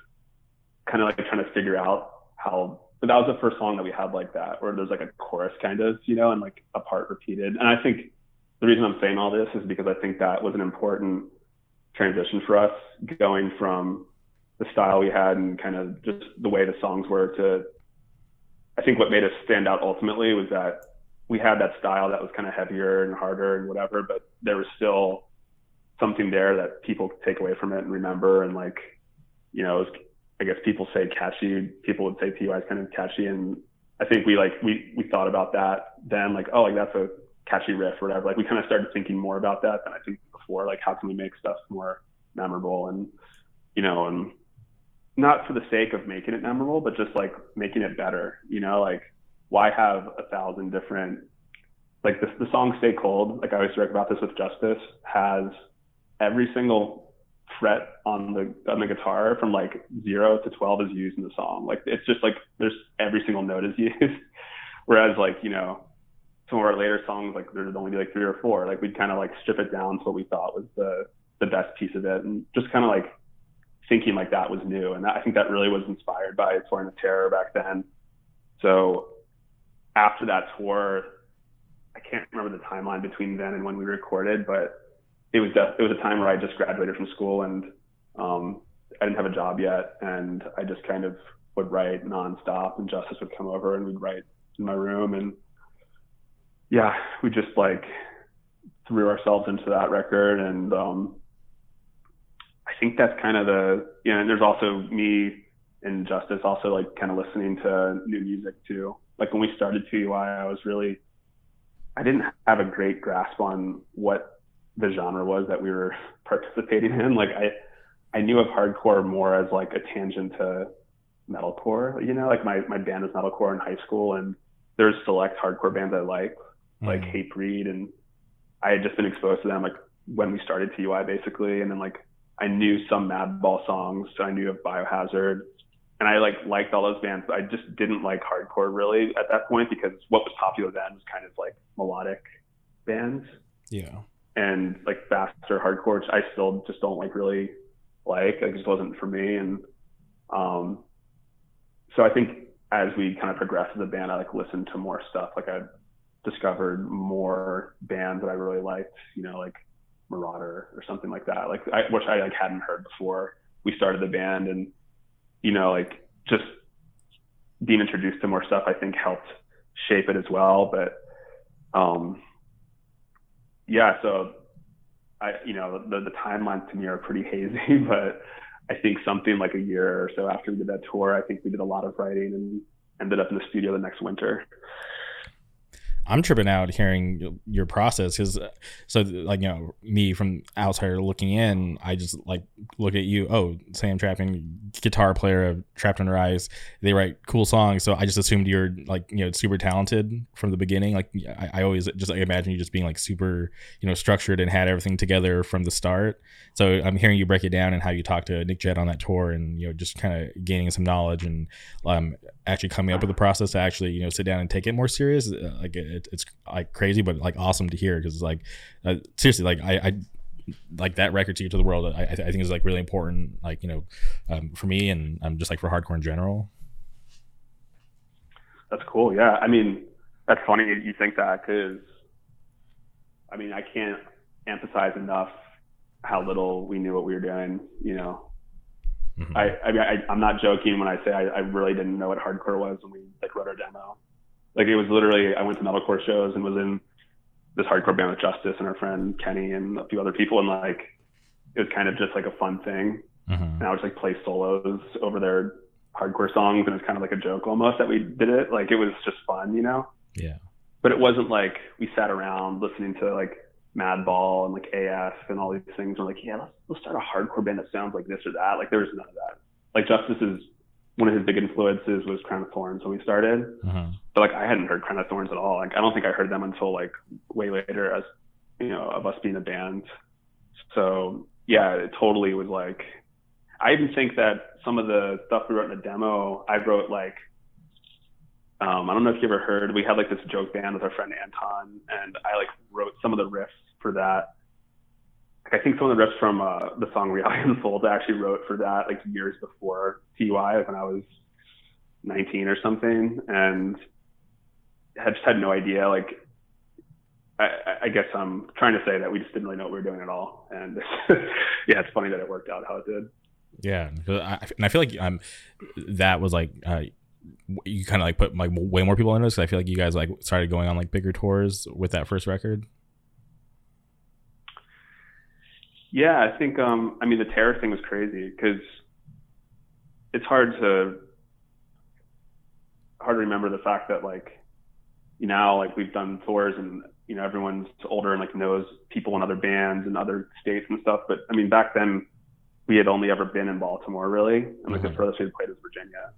B: kind of like trying to figure out how but that was the first song that we had like that, where there's like a chorus kind of, you know, and like a part repeated. And I think the reason I'm saying all this is because I think that was an important transition for us going from the style we had and kind of just the way the songs were to I think what made us stand out ultimately was that we had that style that was kind of heavier and harder and whatever, but there was still something there that people could take away from it and remember and like, you know, was, I guess people say catchy, people would say TUI is kind of catchy and I think we like we we thought about that then like oh like that's a catchy riff or whatever. Like we kind of started thinking more about that than I think before. Like how can we make stuff more memorable and you know and not for the sake of making it memorable, but just like making it better. You know, like why have a thousand different like the, the song Stay Cold, like I always talk about this with Justice, has every single fret on the on the guitar from like zero to twelve is used in the song. Like it's just like there's every single note is used. Whereas like, you know, some of our later songs, like there'd only be like three or four. Like we'd kind of like strip it down to what we thought was the the best piece of it and just kind of like thinking like that was new. And that, I think that really was inspired by Touring of Terror back then. So after that tour, I can't remember the timeline between then and when we recorded, but it was def- it was a time where I just graduated from school and um, I didn't have a job yet, and I just kind of would write nonstop, and Justice would come over and we'd write in my room, and yeah, we just like threw ourselves into that record, and um, I think that's kind of the you know, and there's also me and Justice also like kind of listening to new music too. Like when we started TUI, I was really I didn't have a great grasp on what the genre was that we were participating in. Like I I knew of hardcore more as like a tangent to metalcore. You know, like my my band was metalcore in high school, and there's select hardcore bands I like, mm. like Hatebreed, and I had just been exposed to them like when we started TUI basically, and then like I knew some Madball songs. So I knew of Biohazard, and I like liked all those bands. I just didn't like hardcore really at that point because what was popular then was kind of like melodic bands.
A: Yeah.
B: And like faster hardcore, which I still just don't like really like. It just wasn't for me. And um, so I think as we kind of progressed as a band, I like listened to more stuff. Like I discovered more bands that I really liked. You know, like Marauder or something like that, like I, which I like hadn't heard before we started the band, and you know, like just being introduced to more stuff, I think helped shape it as well. But um, yeah, so I, you know, the the timelines to me are pretty hazy, but I think something like a year or so after we did that tour, I think we did a lot of writing and ended up in the studio the next winter.
A: I'm tripping out hearing your process because, uh, so like you know me from outsider looking in, I just like look at you. Oh, Sam Trapkin, guitar player of Trapped Under Ice. They write cool songs, so I just assumed you're like you know super talented from the beginning. Like I, I always just imagine you just being like super you know structured and had everything together from the start. So I'm hearing you break it down and how you talked to Nick Jett on that tour, and you know just kind of gaining some knowledge and um, actually coming up with the process to actually you know sit down and take it more serious. Uh, like it, it's like crazy, but like awesome to hear because it's like uh, seriously, like I, I like that record to to the world. I, I think is like really important, like you know, um, for me and I'm um, just like for hardcore in general.
B: That's cool. Yeah, I mean, that's funny you think that because, I mean, I can't emphasize enough how little we knew what we were doing. You know, mm-hmm. I I mean, I, am not joking when I say I, I really didn't know what hardcore was when we like wrote our demo. Like it was literally, I went to metalcore shows and was in this hardcore band with Justice and our friend Kenny and a few other people, and like it was kind of just like a fun thing. Mm-hmm. And I would just like play solos over their hardcore songs, and it's kind of like a joke almost that we did it. Like it was just fun, you know?
A: Yeah.
B: But it wasn't like we sat around listening to like Madball and like AF and all these things. We're like, yeah, let's let's start a hardcore band that sounds like this or that. Like there was none of that. Like Justice is one of his big influences was Crown of Thorns when we started. Mm-hmm. But like I hadn't heard Crown of Thorns at all. Like I don't think I heard them until like way later as you know, of us being a band. So yeah, it totally was like I even think that some of the stuff we wrote in the demo, I wrote like um, I don't know if you ever heard, we had like this joke band with our friend Anton and I like wrote some of the riffs for that I think some of the riffs from uh, the song Reality Unfolds I actually wrote for that like years before TUI when I was 19 or something, and I just had no idea. Like, I, I guess I'm trying to say that we just didn't really know what we were doing at all. And yeah, it's funny that it worked out how it did.
A: Yeah, and I feel like um, that was like uh, you kind of like put like way more people into this. I feel like you guys like started going on like bigger tours with that first record.
B: Yeah, I think um, I mean the terror thing was crazy because it's hard to hard to remember the fact that like you know like we've done tours and you know everyone's older and like knows people in other bands and other states and stuff. But I mean back then we had only ever been in Baltimore really, and like mm-hmm. the furthest we played was Virginia.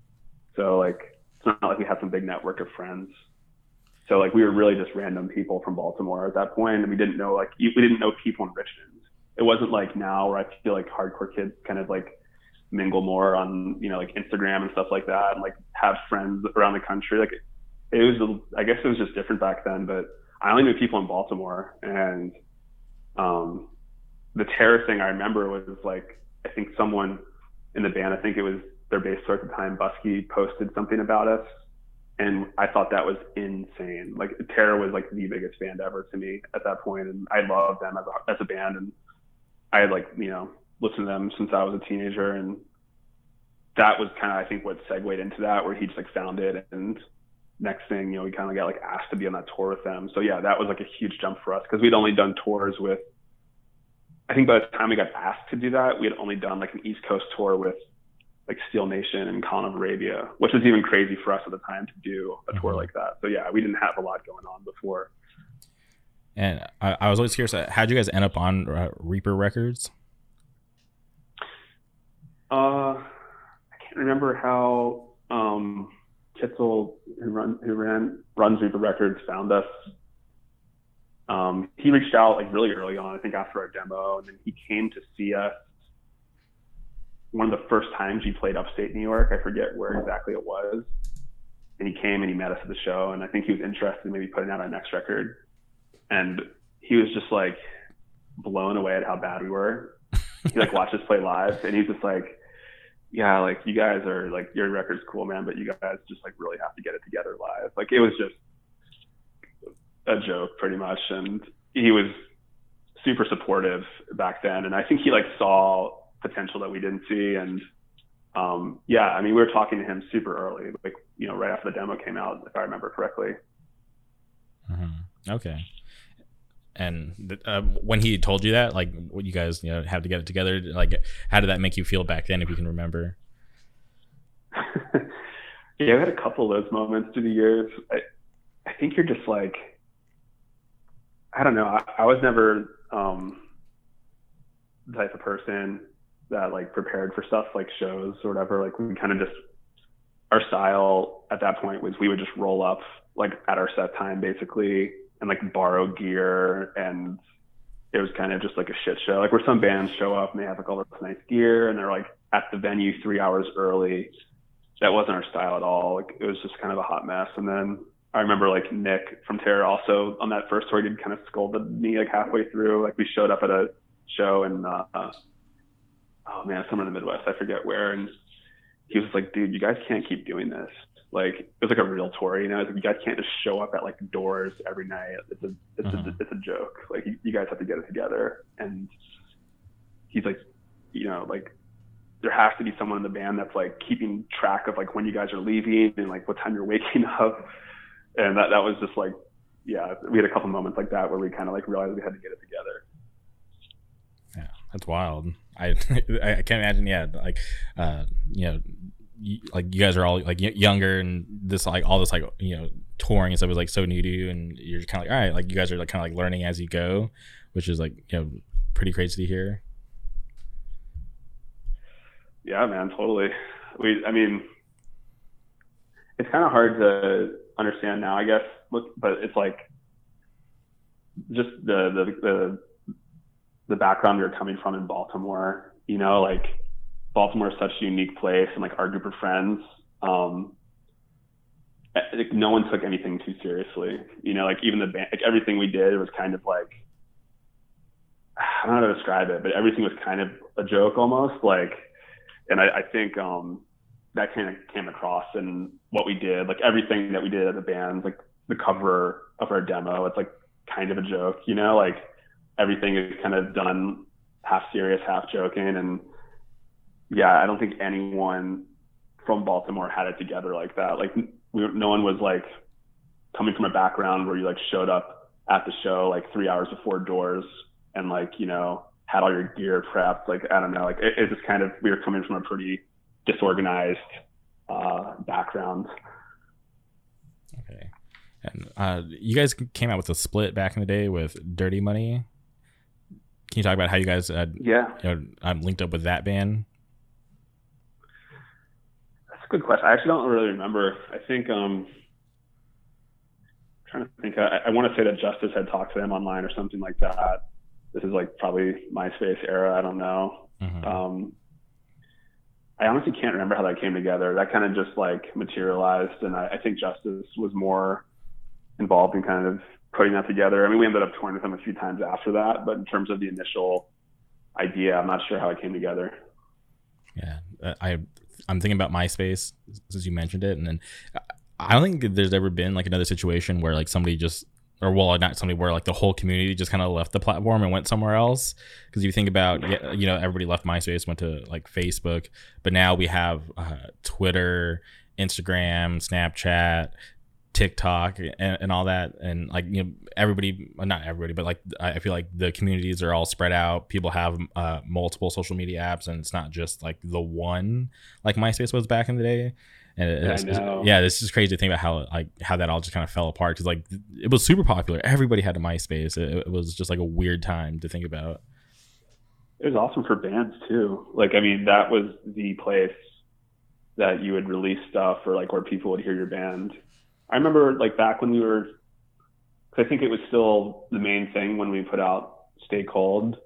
B: So like it's not like we had some big network of friends. So like we were really just random people from Baltimore at that point, and we didn't know like we didn't know people in Richmond. It wasn't like now where I feel like hardcore kids kind of like mingle more on you know like Instagram and stuff like that, and like have friends around the country. Like it was, I guess it was just different back then. But I only knew people in Baltimore, and um, the terror thing I remember was like I think someone in the band, I think it was their bass player at the time, Buske, posted something about us. And I thought that was insane. Like Terror was like the biggest band ever to me at that point, and I loved them as a, as a band. And I had like you know listened to them since I was a teenager, and that was kind of I think what segued into that, where he just like found it, and next thing you know we kind of got like asked to be on that tour with them. So yeah, that was like a huge jump for us because we'd only done tours with. I think by the time we got asked to do that, we had only done like an East Coast tour with like Steel Nation and Colin of Arabia, which was even crazy for us at the time to do a tour mm-hmm. like that. So yeah, we didn't have a lot going on before.
A: And I, I was always curious, uh, how'd you guys end up on uh, Reaper Records?
B: Uh, I can't remember how um, Kitzel, who run who ran runs Reaper Records, found us. Um, he reached out like really early on, I think after our demo, and then he came to see us one of the first times he played upstate New York. I forget where exactly it was. And he came and he met us at the show, and I think he was interested in maybe putting out our next record. And he was just like blown away at how bad we were. He like watched us play live, and he's just like, "Yeah, like you guys are like your record's cool, man, but you guys just like really have to get it together live." Like it was just a joke, pretty much. And he was super supportive back then, and I think he like saw potential that we didn't see. And um, yeah, I mean, we were talking to him super early, like you know, right after the demo came out, if I remember correctly.
A: Mm-hmm. Okay. And uh, when he told you that, like, what you guys, you know, have to get it together, like, how did that make you feel back then, if you can remember?
B: yeah, I had a couple of those moments through the years. I, I think you're just like, I don't know. I, I was never um, the type of person that like prepared for stuff like shows or whatever. Like we kind of just our style at that point was we would just roll up like at our set time basically and like borrow gear and it was kind of just like a shit show. Like where some bands show up and they have like all this nice gear and they're like at the venue three hours early. That wasn't our style at all. Like it was just kind of a hot mess. And then I remember like Nick from Terror also on that first tour did kind of scolded me like halfway through. Like we showed up at a show and uh, oh man, somewhere in the Midwest, I forget where, and he was like, dude, you guys can't keep doing this. Like it was like a real tour, you know. Like, you guys can't just show up at like doors every night. It's a it's a it's a joke. Like you, you guys have to get it together. And he's like, you know, like there has to be someone in the band that's like keeping track of like when you guys are leaving and like what time you're waking up. And that that was just like, yeah, we had a couple moments like that where we kind of like realized we had to get it together.
A: Yeah, that's wild. I I can't imagine. Yeah, like uh, you know, like you guys are all like younger and this like all this like you know touring and stuff was like so new to you, and you're just kind of like all right, like you guys are like kind of like learning as you go, which is like you know pretty crazy to hear.
B: Yeah, man, totally. We, I mean, it's kind of hard to understand now, I guess. Look, but it's like just the the the the background you're coming from in Baltimore. You know, like Baltimore is such a unique place, and like our group of friends, um, eh, like no one took anything too seriously. You know, like even the band, like everything we did was kind of like I don't know how to describe it, but everything was kind of a joke almost. Like, and I, I think um, that kind of came across in what we did, like everything that we did as a band, like the cover of our demo, it's like kind of a joke, you know, like everything is kind of done half serious, half joking. And yeah, I don't think anyone from Baltimore had it together like that. Like we, no one was like coming from a background where you like showed up at the show like three hours before doors and like, you know, had all your gear prepped. Like, I don't know, like it, it just kind of, we were coming from a pretty disorganized uh, background.
A: Okay. And uh, you guys came out with a split back in the day with Dirty Money. Can you talk about how you guys uh,
B: yeah
A: you know, I'm linked up with that band?
B: A good question. I actually don't really remember. I think um, I'm trying to think. I, I want to say that Justice had talked to them online or something like that. This is like probably MySpace era. I don't know. Mm-hmm. Um, I honestly can't remember how that came together. That kind of just like materialized, and I, I think Justice was more involved in kind of putting that together. I mean, we ended up touring with them a few times after that, but in terms of the initial idea, I'm not sure how it came together.
A: Yeah, uh, I I'm thinking about MySpace since you mentioned it, and then I don't think there's ever been like another situation where like somebody just or well not somebody where like the whole community just kind of left the platform and went somewhere else. Because you think about you know everybody left myspace went to like facebook but now we have uh, twitter instagram snapchat tiktok and, and all that and like you know everybody, not everybody but like i feel like the communities are all spread out people have uh, multiple social media apps and it's not just like the one like myspace was back in the day and it, it's, yeah, it's just crazy to think about how like how that all just kind of fell apart because like it was super popular. Everybody had a MySpace. It, it, was just like a weird time to think about.
B: It was awesome for bands too. Like I mean, that was the place that you would release stuff or like where people would hear your band. I remember like back when we were, cause I think it was still the main thing when we put out Stay Cold,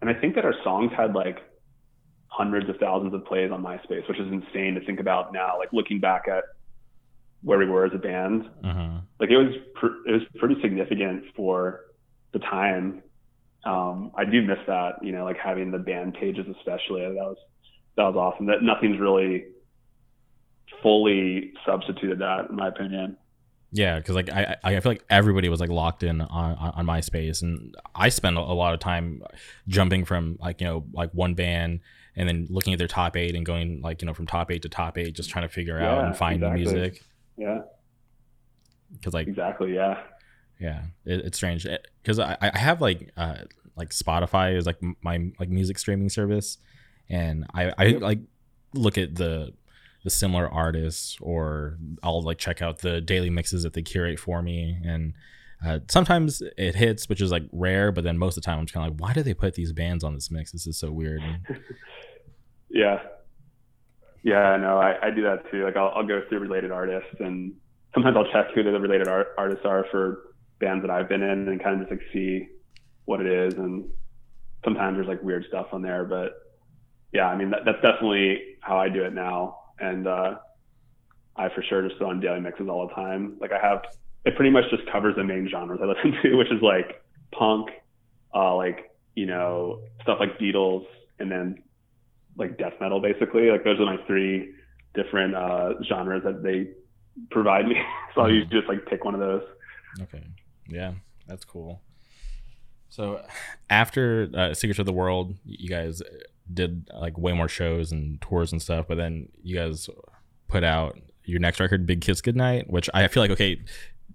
B: and I think that our songs had like hundreds of thousands of plays on MySpace, which is insane to think about now. Like looking back at where we were as a band, uh-huh. like it was pr- it was pretty significant for the time. Um, I do miss that, you know, like having the band pages, especially. That was that was awesome. That nothing's really fully substituted that, in my opinion.
A: Yeah, because like I I feel like everybody was like locked in on on MySpace, and I spent a lot of time jumping from like you know like one band and then looking at their top eight and going like you know from top eight to top eight, just trying to figure yeah, out and find exactly. new music.
B: Yeah.
A: Because like
B: exactly, yeah.
A: Yeah, it, it's strange because I I have like uh like Spotify is like my like music streaming service, and I I like look at the the similar artists or I'll like check out the daily mixes that they curate for me and uh, sometimes it hits, which is like rare, but then most of the time I'm just kind of like, why do they put these bands on this mix? This is so weird.
B: yeah, yeah, no, I, I do that too. Like I'll, I'll go through related artists, and sometimes I'll check who the related art, artists are for bands that I've been in, and kind of just like see what it is. And sometimes there's like weird stuff on there, but yeah, I mean that, that's definitely how I do it now. And uh, I for sure just throw on daily mixes all the time. Like I have it pretty much just covers the main genres I listen to, which is like punk, uh, like you know stuff like Beatles, and then like death metal. Basically, like those are my three different uh, genres that they provide me. so mm-hmm. usually just like pick one of those.
A: Okay, yeah, that's cool. So after uh, Secrets of the World, you guys did like way more shows and tours and stuff, but then you guys put out your next record, Big Kiss Goodnight, which I feel like okay,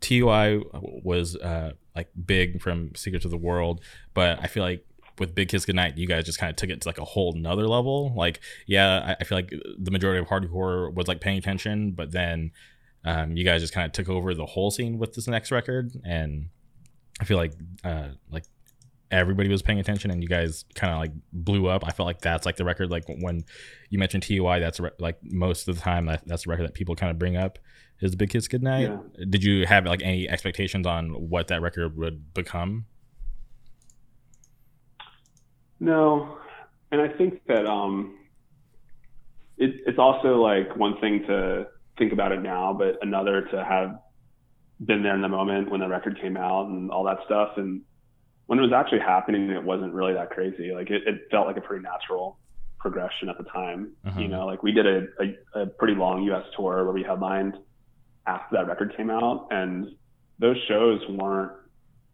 A: TUI was uh, like big from Secrets of the World, but I feel like with Big Kiss Goodnight, you guys just kind of took it to like a whole nother level. Like, yeah, I, I, feel like the majority of hardcore was like paying attention, but then um, you guys just kind of took over the whole scene with this next record, and I feel like uh, like everybody was paying attention, and you guys kind of like blew up. I felt like that's like the record. Like when you mentioned TUI, that's re- like most of the time that, that's the record that people kind of bring up is the Big Kiss Goodnight. Yeah. Did you have like any expectations on what that record would become?
B: No, and I think that um, it, it's also like one thing to think about it now, but another to have been there in the moment when the record came out and all that stuff. And when it was actually happening, it wasn't really that crazy. Like it, it felt like a pretty natural progression at the time.
A: Mhm.
B: You know, like we did a, a, a pretty long U.S. tour where we headlined after that record came out, and those shows weren't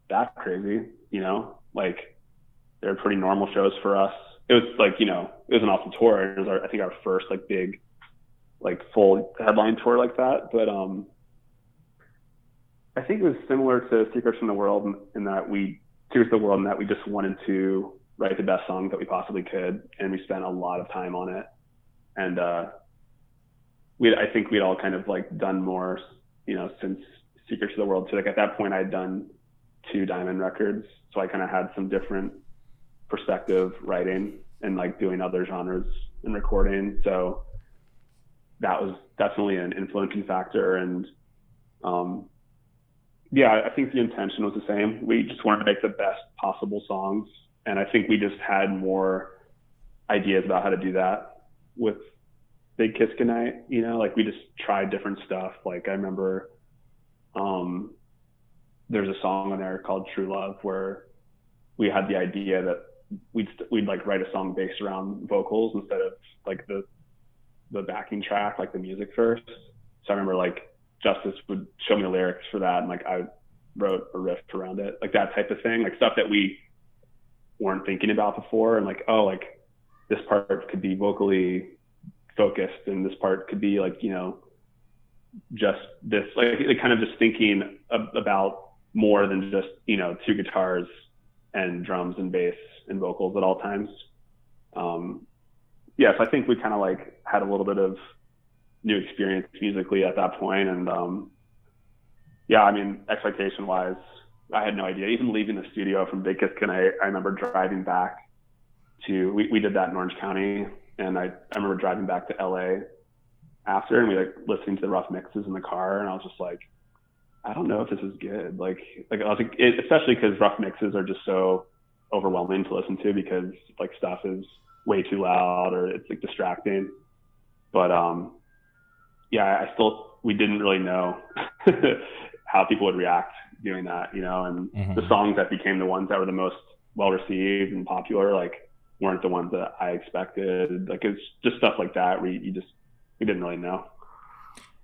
B: that crazy. You know, like they're pretty normal shows for us. It was like you know, it was an awesome tour. It was our, I think our first like big, like full headline tour like that. But um, I think it was similar to Secrets from the World in, in that we Secrets of the World in that we just wanted to write the best song that we possibly could, and we spent a lot of time on it. And uh, we, I think we'd all kind of like done more, you know, since Secrets of the World. So like at that point, I'd done two Diamond records, so I kind of had some different perspective writing and like doing other genres and recording. So that was definitely an influencing factor. And um, yeah, I think the intention was the same. We just wanted to make the best possible songs, and I think we just had more ideas about how to do that with Big Kiss Goodnight. You know, like we just tried different stuff. Like I remember, um, there's a song on there called True Love where we had the idea that we'd we'd like write a song based around vocals instead of like the the backing track, like the music first. So I remember like Justice would show me the lyrics for that, and like I wrote a riff around it, like that type of thing, like stuff that we weren't thinking about before, and like oh, like this part could be vocally focused, and this part could be like you know just this, like, like kind of just thinking ab- about more than just you know two guitars and drums and bass and vocals at all times. Um, yes, I think we kind of like had a little bit of new experience musically at that point, and um, yeah, I mean, expectation wise, I had no idea. Even leaving the studio from Big Kiss I, I remember driving back to we, we did that in Orange County, and I I remember driving back to LA after, and we like listening to the rough mixes in the car, and I was just like. I don't know if this is good. Like, like I was like, it, especially because rough mixes are just so overwhelming to listen to because like stuff is way too loud or it's like distracting. But um, yeah, I still we didn't really know how people would react doing that, you know. And
A: Mhm.
B: the songs that became the ones that were the most well received and popular, like weren't the ones that I expected. Like it's just stuff like that where you, you just we didn't really know.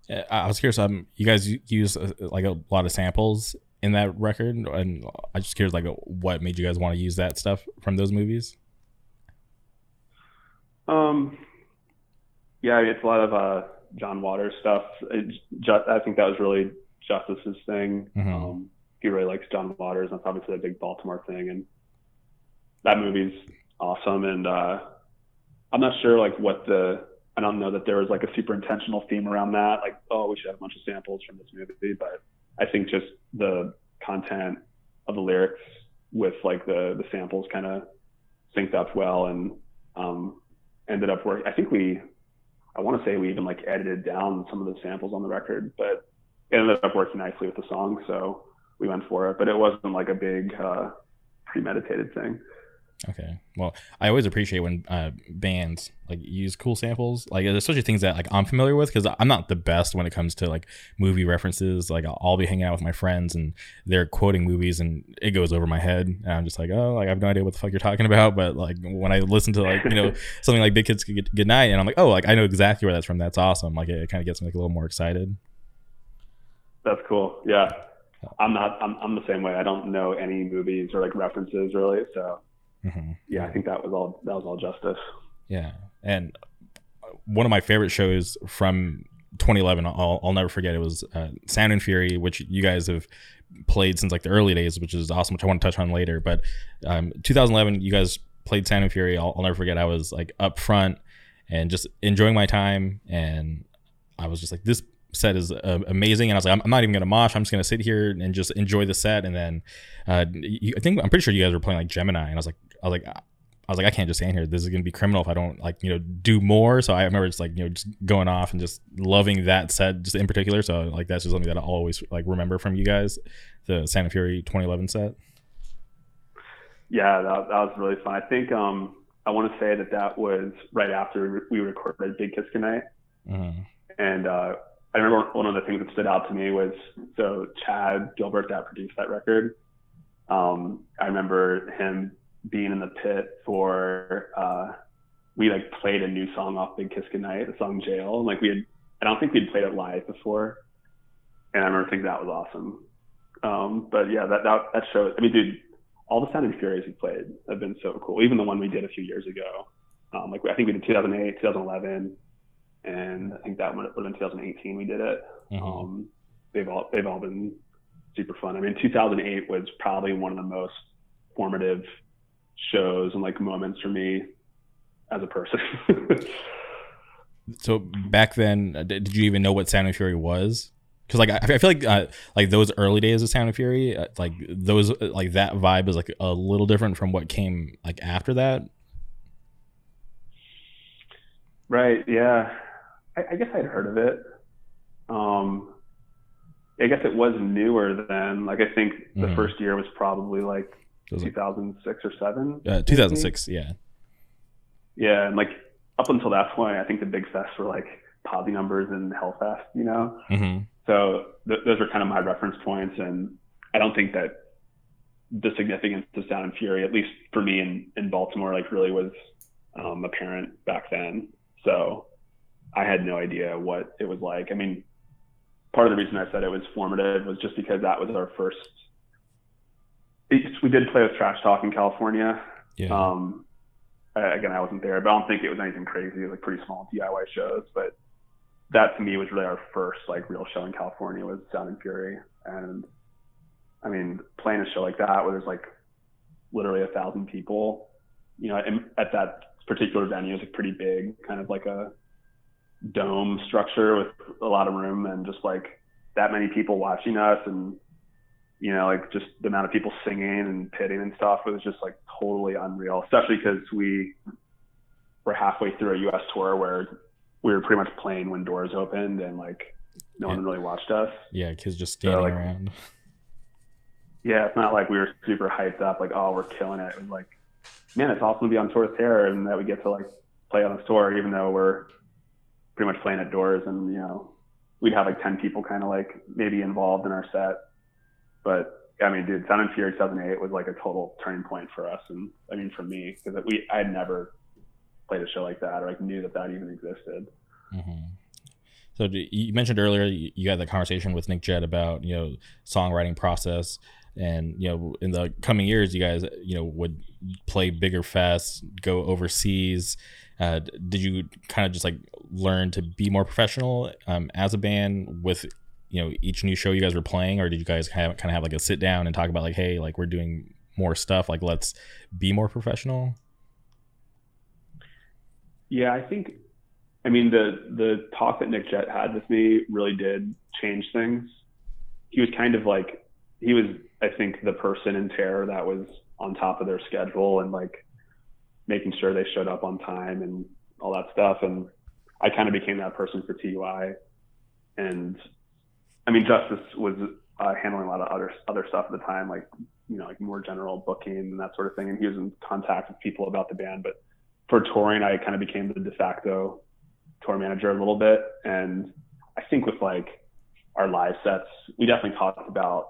A: Yeah, I was curious. Um, you guys use uh, like a lot of samples in that record, and I just curious, like, what made you guys want to use that stuff from those movies?
B: Um, yeah, it's a lot of uh, John Waters stuff. It, ju- I think that was really Justice's thing.
A: Mhm.
B: Um, he really likes John Waters. That's obviously a big Baltimore thing, and that movie's awesome. And uh, I'm not sure like what the I don't know that there was like a super intentional theme around that. Like, oh, we should have a bunch of samples from this movie, but I think just the content of the lyrics with like the the samples kind of synced up well and um, ended up working. I think we, I want to say we even like edited down some of the samples on the record, but it ended up working nicely with the song, so we went for it. But it wasn't like a big uh, premeditated thing.
A: Okay. Well, I always appreciate when uh, bands like use cool samples, like especially things that like I'm familiar with, because I'm not the best when it comes to like movie references. Like I'll, I'll be hanging out with my friends and they're quoting movies, and it goes over my head, and I'm just like, oh, like I have no idea what the fuck you're talking about. But like when I listen to like you know something like Big Kiss Goodnight, and I'm like, oh, like I know exactly where that's from. That's awesome. Like it, kind of gets me like a little more excited.
B: That's cool. Yeah, I'm not. I'm, I'm the same way. I don't know any movies or like references really. So
A: hmm
B: yeah, I think that was all. That was all justice.
A: Yeah, and one of my favorite shows from 2011, I'll, I'll never forget. It was uh, Sound and Fury, which you guys have played since like the early days, which is awesome, which I want to touch on later. But um, 2011, you guys played Sound and Fury. I'll, I'll never forget. I was like up front and just enjoying my time, and I was just like, this set is uh, amazing. And I was like, I'm, I'm not even gonna mosh. I'm just gonna sit here and just enjoy the set. And then uh, you, I think I'm pretty sure you guys were playing like Gemini, and I was like, I was like. I was like, I can't just stand here. This is gonna be criminal if I don't like, you know, do more. So I remember just like, you know, just going off and just loving that set just in particular. So like that's just something that I always like remember from you guys, the Sound and Fury 2011 set.
B: Yeah, that, that was really fun. I think um, I want to say that that was right after we recorded Big Kiss Goodnight.
A: Mhm.
B: And uh, I remember one of the things that stood out to me was so Chad Gilbert that produced that record. Um, I remember him being in the pit for uh, we like played a new song off Big Kiss Goodnight, the song Jail, and like we had I don't think we'd played it live before, and I remember thinking that was awesome. Um, but yeah, that that that show. I mean, dude, all the Sound and Furies we played have been so cool. Even the one we did a few years ago. Um, like I think we did 2008, 2011, and I think that one was in 2018 we did it. Mm-hmm. Um, they've all they've all been super fun. I mean, 2008 was probably one of the most formative shows and like moments for me as a person.
A: so back then, uh, did you even know what Sound of Fury was? Because like I feel like uh, like those early days of Sound of Fury, uh, like those like that vibe is like a little different from what came like after that.
B: Right. Yeah. I, I guess I'd heard of it. Um, I guess it was newer then. Like I think the mm-hmm. first year was probably like 2006 or seven.
A: Uh, 2006. Yeah.
B: Yeah, and like up until that point, I think the big fests were like Posi numbers and Hellfest. You know. Mm-hmm. So th- those are kind of my reference points, and I don't think that the significance of Sound and Fury, at least for me in in Baltimore, like really was um, apparent back then. So I had no idea what it was like. I mean, part of the reason I said it was formative was just because that was our first. We did play with Trash Talk in California. Yeah. Um, again, I wasn't there, but I don't think it was anything crazy. It was like pretty small DIY shows, but that to me was really our first like real show in California was Sound and Fury. And I mean, playing a show like that where there's like literally a thousand people, you know, at that particular venue is like pretty big, kind of like a dome structure with a lot of room and just like that many people watching us and you know like just the amount of people singing and pitting and stuff it was just like totally unreal especially because we were halfway through a us tour where we were pretty much playing when doors opened and like no yeah. one really watched us
A: yeah kids just standing so, like, around
B: yeah it's not like we were super hyped up like oh we're killing it it was like man, it's awesome to be on tour with Terror and that we get to like play on this tour, even though we're pretty much playing at doors and, you know, we'd have like 10 people kind of like maybe involved in our set. But I mean, dude, Sound and Fury 2008 was like a total turning point for us. And I mean, for me, because we, I had never played a show like that or like knew that that even existed. Mm-hmm.
A: So you mentioned earlier you had the conversation with Nick Jett about you know songwriting process and you know in the coming years you guys you know would play bigger fests go overseas uh, did you kind of just like learn to be more professional um, as a band with you know each new show you guys were playing or did you guys have, kind of have like a sit down and talk about like hey like we're doing more stuff like let's be more professional
B: yeah i think i mean the the talk that nick jett had with me really did change things he was kind of like he was I think the person in Terror that was on top of their schedule and like making sure they showed up on time and all that stuff. And I kind of became that person for TUI. And I mean, Justice was uh, handling a lot of other other stuff at the time, like you know, like more general booking and that sort of thing. And he was in contact with people about the band. But for touring, I kind of became the de facto tour manager a little bit. And I think with like our live sets, we definitely talked about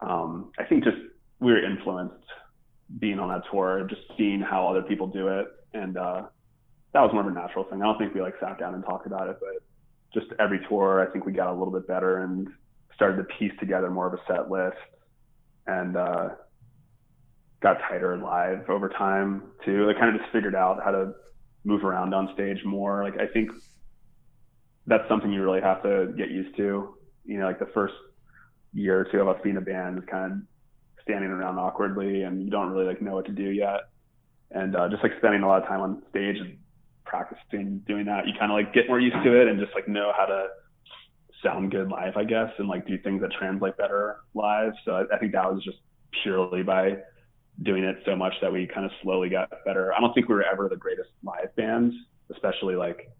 B: um, I think just we were influenced being on that tour, just seeing how other people do it, and uh, that was more of a natural thing. I don't think we like sat down and talked about it, but just every tour, I think we got a little bit better and started to piece together more of a set list, and uh, got tighter live over time too. They kind of just figured out how to move around on stage more. Like I think that's something you really have to get used to. You know, like the first year or two of us being a band is kind of standing around awkwardly and you don't really like know what to do yet. And uh, just like spending a lot of time on stage practicing doing that, you kind of like get more used to it and just like know how to sound good live, I guess, and like do things that translate better live. So I, I think that was just purely by doing it so much that we kind of slowly got better. I don't think we were ever the greatest live bands, especially like,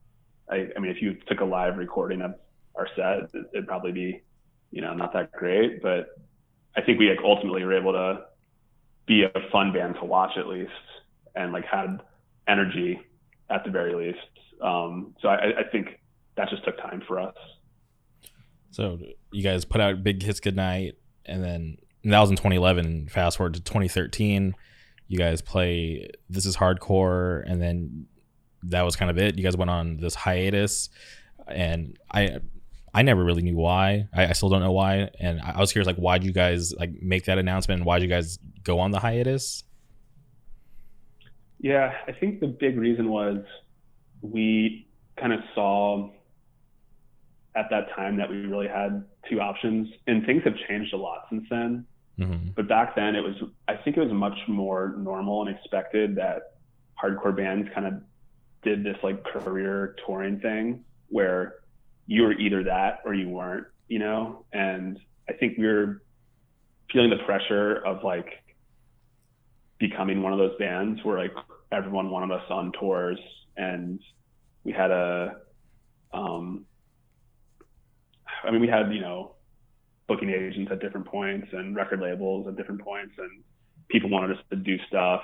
B: I, I mean, if you took a live recording of our set, it'd probably be you know, not that great, but I think we like ultimately were able to be a fun band to watch at least, and like had energy at the very least. Um, so I, I think that just took time for us.
A: So you guys put out Big Kiss Goodnight, and then that was in 2011. Fast forward to 2013, you guys play This Is Hardcore, and then that was kind of it. You guys went on this hiatus, and I I never really knew why. I, I still don't know why, and I, I was curious like why did you guys like make that announcement? Why did you guys go on the hiatus?
B: Yeah, I think the big reason was we kind of saw at that time that we really had two options, and things have changed a lot since then. Mm-hmm. But back then, it was I think it was much more normal and expected that hardcore bands kind of did this like career touring thing where you were either that or you weren't, you know. And I think we were feeling the pressure of like becoming one of those bands where like everyone wanted us on tours and we had a um I mean we had, you know, booking agents at different points and record labels at different points and people wanted us to do stuff.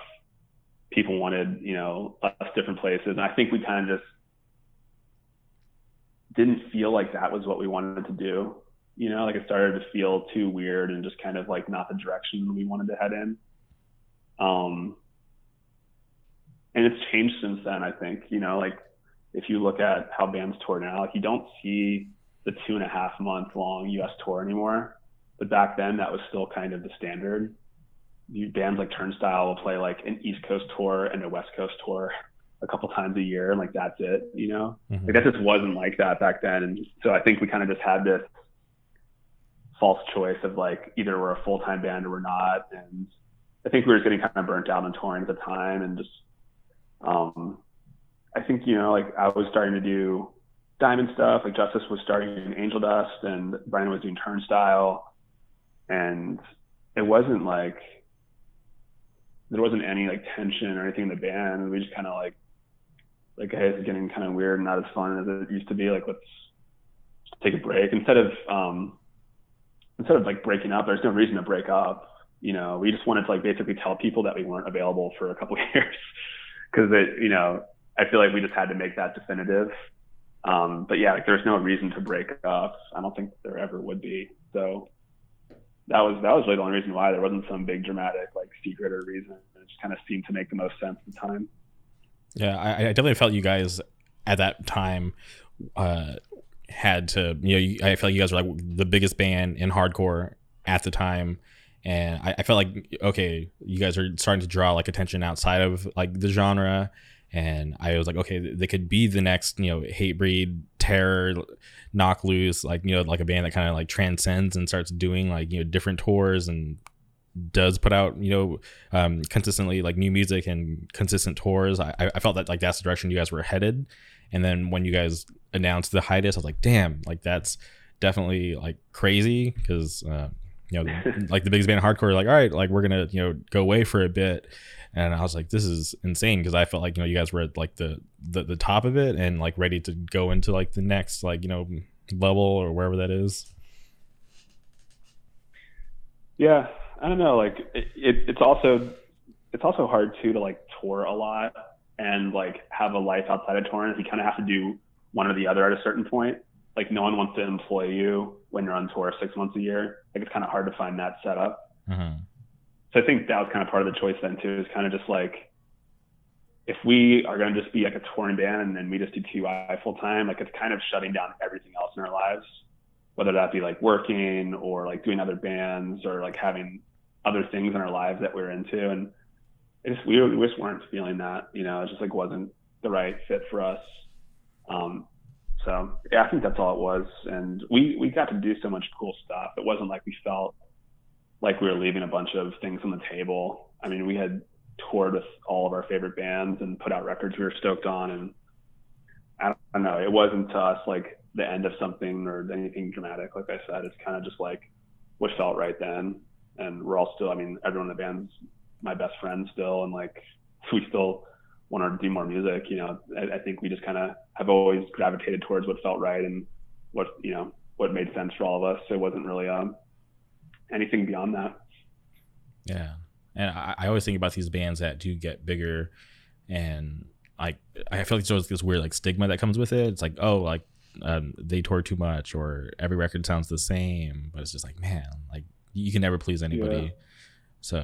B: People wanted you know us different places and i think we kind of just didn't feel like that was what we wanted to do. You know like it started to feel too weird and just kind of like not the direction we wanted to head in. Um and it's changed since then i think you know like if you look at how bands tour now like you don't see the two and a half month long U.S. tour anymore. But back then, that was still kind of the standard. You, bands like Turnstile will play like an East Coast tour and a West Coast tour a couple times a year, and like that's it. You know, mm-hmm. like that just wasn't like that back then. And so I think we kind of just had this false choice of like either we're a full time band or we're not. And I think we were just getting kind of burnt out on touring at the time, and just um, I think you know like I was starting to do Diamond stuff. Like Justice was starting in Angel Dust, and Brian was doing Turnstile, and it wasn't like there wasn't any like tension or anything in the band. We just kind of like like hey, it's getting kind of weird and not as fun as it used to be. Like let's take a break instead of um instead of like breaking up. There's no reason to break up. You know, we just wanted to like basically tell people that we weren't available for a couple years because it, you know, I feel like we just had to make that definitive um, but yeah, like there's no reason to break up. I don't think there ever would be. So that was that was really the only reason why there wasn't some big dramatic like secret or reason. It just kind of seemed to make the most sense at the time.
A: Yeah, I, I definitely felt you guys at that time uh, had to. You know, I felt like you guys were like the biggest band in hardcore at the time, and I, I felt like okay, you guys are starting to draw like attention outside of like the genre and I was like, okay, they could be the next, you know, Hatebreed, terror, Knocked Loose, like you know, like a band that kind of like transcends and starts doing like you know different tours and does put out you know um, consistently like new music and consistent tours. I, I felt that like that's the direction you guys were headed, and then when you guys announced the hiatus, I was like, damn, like that's definitely like crazy because. Uh, you know, like the biggest band in hardcore, like, all right, like we're gonna, you know, go away for a bit and I was like, this is insane because I felt like you know you guys were at like the, the the top of it and like ready to go into like the next like you know level or wherever that is.
B: Yeah, I don't know. Like it, it, it's also it's also hard too to like tour a lot and like have a life outside of touring. You kind of have to do one or the other at a certain point. Like no one wants to employ you when you're on tour six months a year. Like it's kind of hard to find that setup. Mm-hmm so I think that was kind of part of the choice then too, is kind of just like if we are going to just be like a touring band and then we just do TUI full time, like it's kind of shutting down everything else in our lives, whether that be like working or like doing other bands or like having other things in our lives that we're into. And it just, we, we just weren't feeling that, you know, it just like wasn't the right fit for us. Um, so yeah, I think that's all it was. And we, we got to do so much cool stuff. It wasn't like we felt like we were leaving a bunch of things on the table. I mean, we had toured with all of our favorite bands and put out records we were stoked on. And I don't know, it wasn't to us like the end of something or anything dramatic. Like I said, it's kind of just like what felt right then. And we're all still, I mean, everyone in the band's my best friend still. And like, we still want to do more music. You know, I, I think we just kind of have always gravitated towards what felt right and what, you know, what made sense for all of us. So it wasn't really, um, anything beyond that.
A: Yeah, and I, I always think about these bands that do get bigger, and like I feel like there's always this weird like stigma that comes with it. It's like oh like um, they tour too much or every record sounds the same, but it's just like man like you can never please anybody. Yeah. So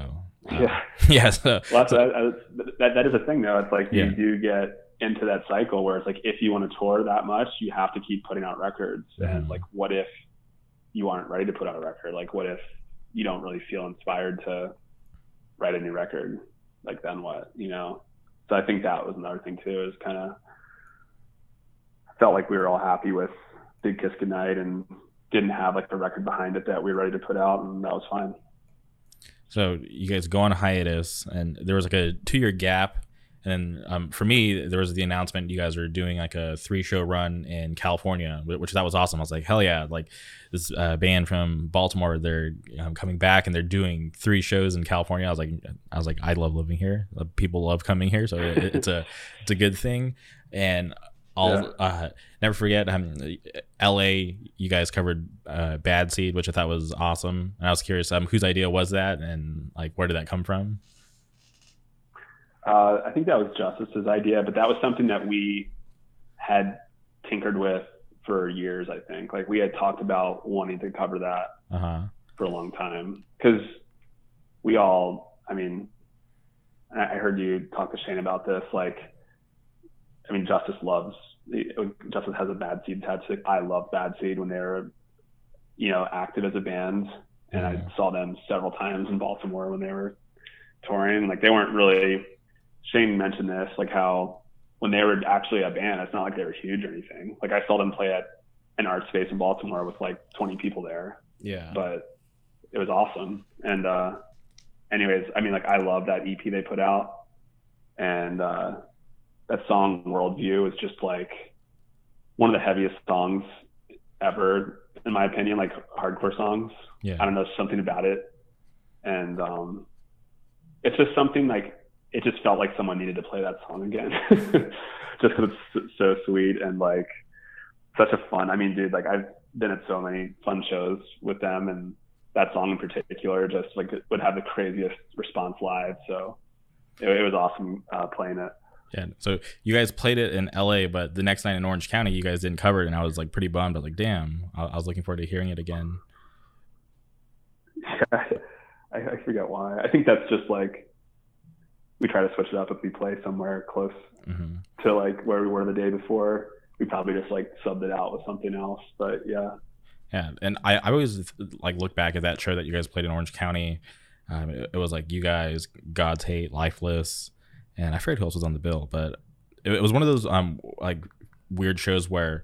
A: uh,
B: yeah,
A: yeah. So,
B: well, so that, that, that is a thing though. It's like you yeah. do get into that cycle where it's like if you want to tour that much, you have to keep putting out records.
A: Mhm.
B: And like, what if you aren't ready to put out a record? Like, what if you don't really feel inspired to write a new record? Like, then what? You know. So I think that was another thing too. Is kind of felt like we were all happy with Big Kiss Goodnight and didn't have like the record behind it that we were ready to put out, and that was fine.
A: So you guys go on hiatus, and there was like a two year gap. And um, for me, there was the announcement you guys were doing like a three show run in California, which that was awesome. I was like, hell yeah! Like this uh, band from Baltimore, they're um, coming back and they're doing three shows in California. I was like, I was like, I love living here. People love coming here, so it, it's a it's a good thing. And I'll
B: Yeah.
A: uh, never forget. Um, L.A. You guys covered uh, Bad Seed, which I thought was awesome. And I was curious, um, whose idea was that, and like where did that come from?
B: Uh, I think that was Justice's idea, but that was something that we had tinkered with for years. I think like we had talked about wanting to cover that
A: Uh huh.
B: for a long time because we all, I mean, I I heard you talk to Shane about this. Like, I mean, Justice loves Justice has a Bad Seed tattoo. I love Bad Seed when they were, you know, active as a band, and
A: Yeah.
B: I saw them several times in Baltimore when they were touring. Like, they weren't really. Shane mentioned this, like how when they were actually a band, it's not like they were huge or anything. Like I saw them play at an art space in Baltimore with like 20 people there
A: Yeah.
B: but it was awesome. And uh, anyways, I mean, like I love that EP they put out, and uh, that song "Worldview" is just like one of the heaviest songs ever, in my opinion. Like hardcore songs.
A: yeah.
B: I don't know something about it, and um, it's just something like it just felt like someone needed to play that song again, just because it's so sweet and like such a fun. I mean, dude, like I've been at so many fun shows with them, and that song in particular just like it would have the craziest response live. So it, it was awesome uh, playing it.
A: Yeah. So you guys played it in LA, but the next night in Orange County, you guys didn't cover it, and I was like pretty bummed. I was like, damn. I, I was looking forward to hearing it again.
B: Yeah, I, I forget why. I think that's just like we try to switch it up if we play somewhere close
A: hmm
B: to like where we were the day before. We probably just like subbed it out with something else. But yeah,
A: Yeah, and I, I always like look back at that show that you guys played in Orange County. Um, it, it was like you guys, God's Hate, Lifeless, and I forget who else was on the bill, but it, it was one of those um like weird shows where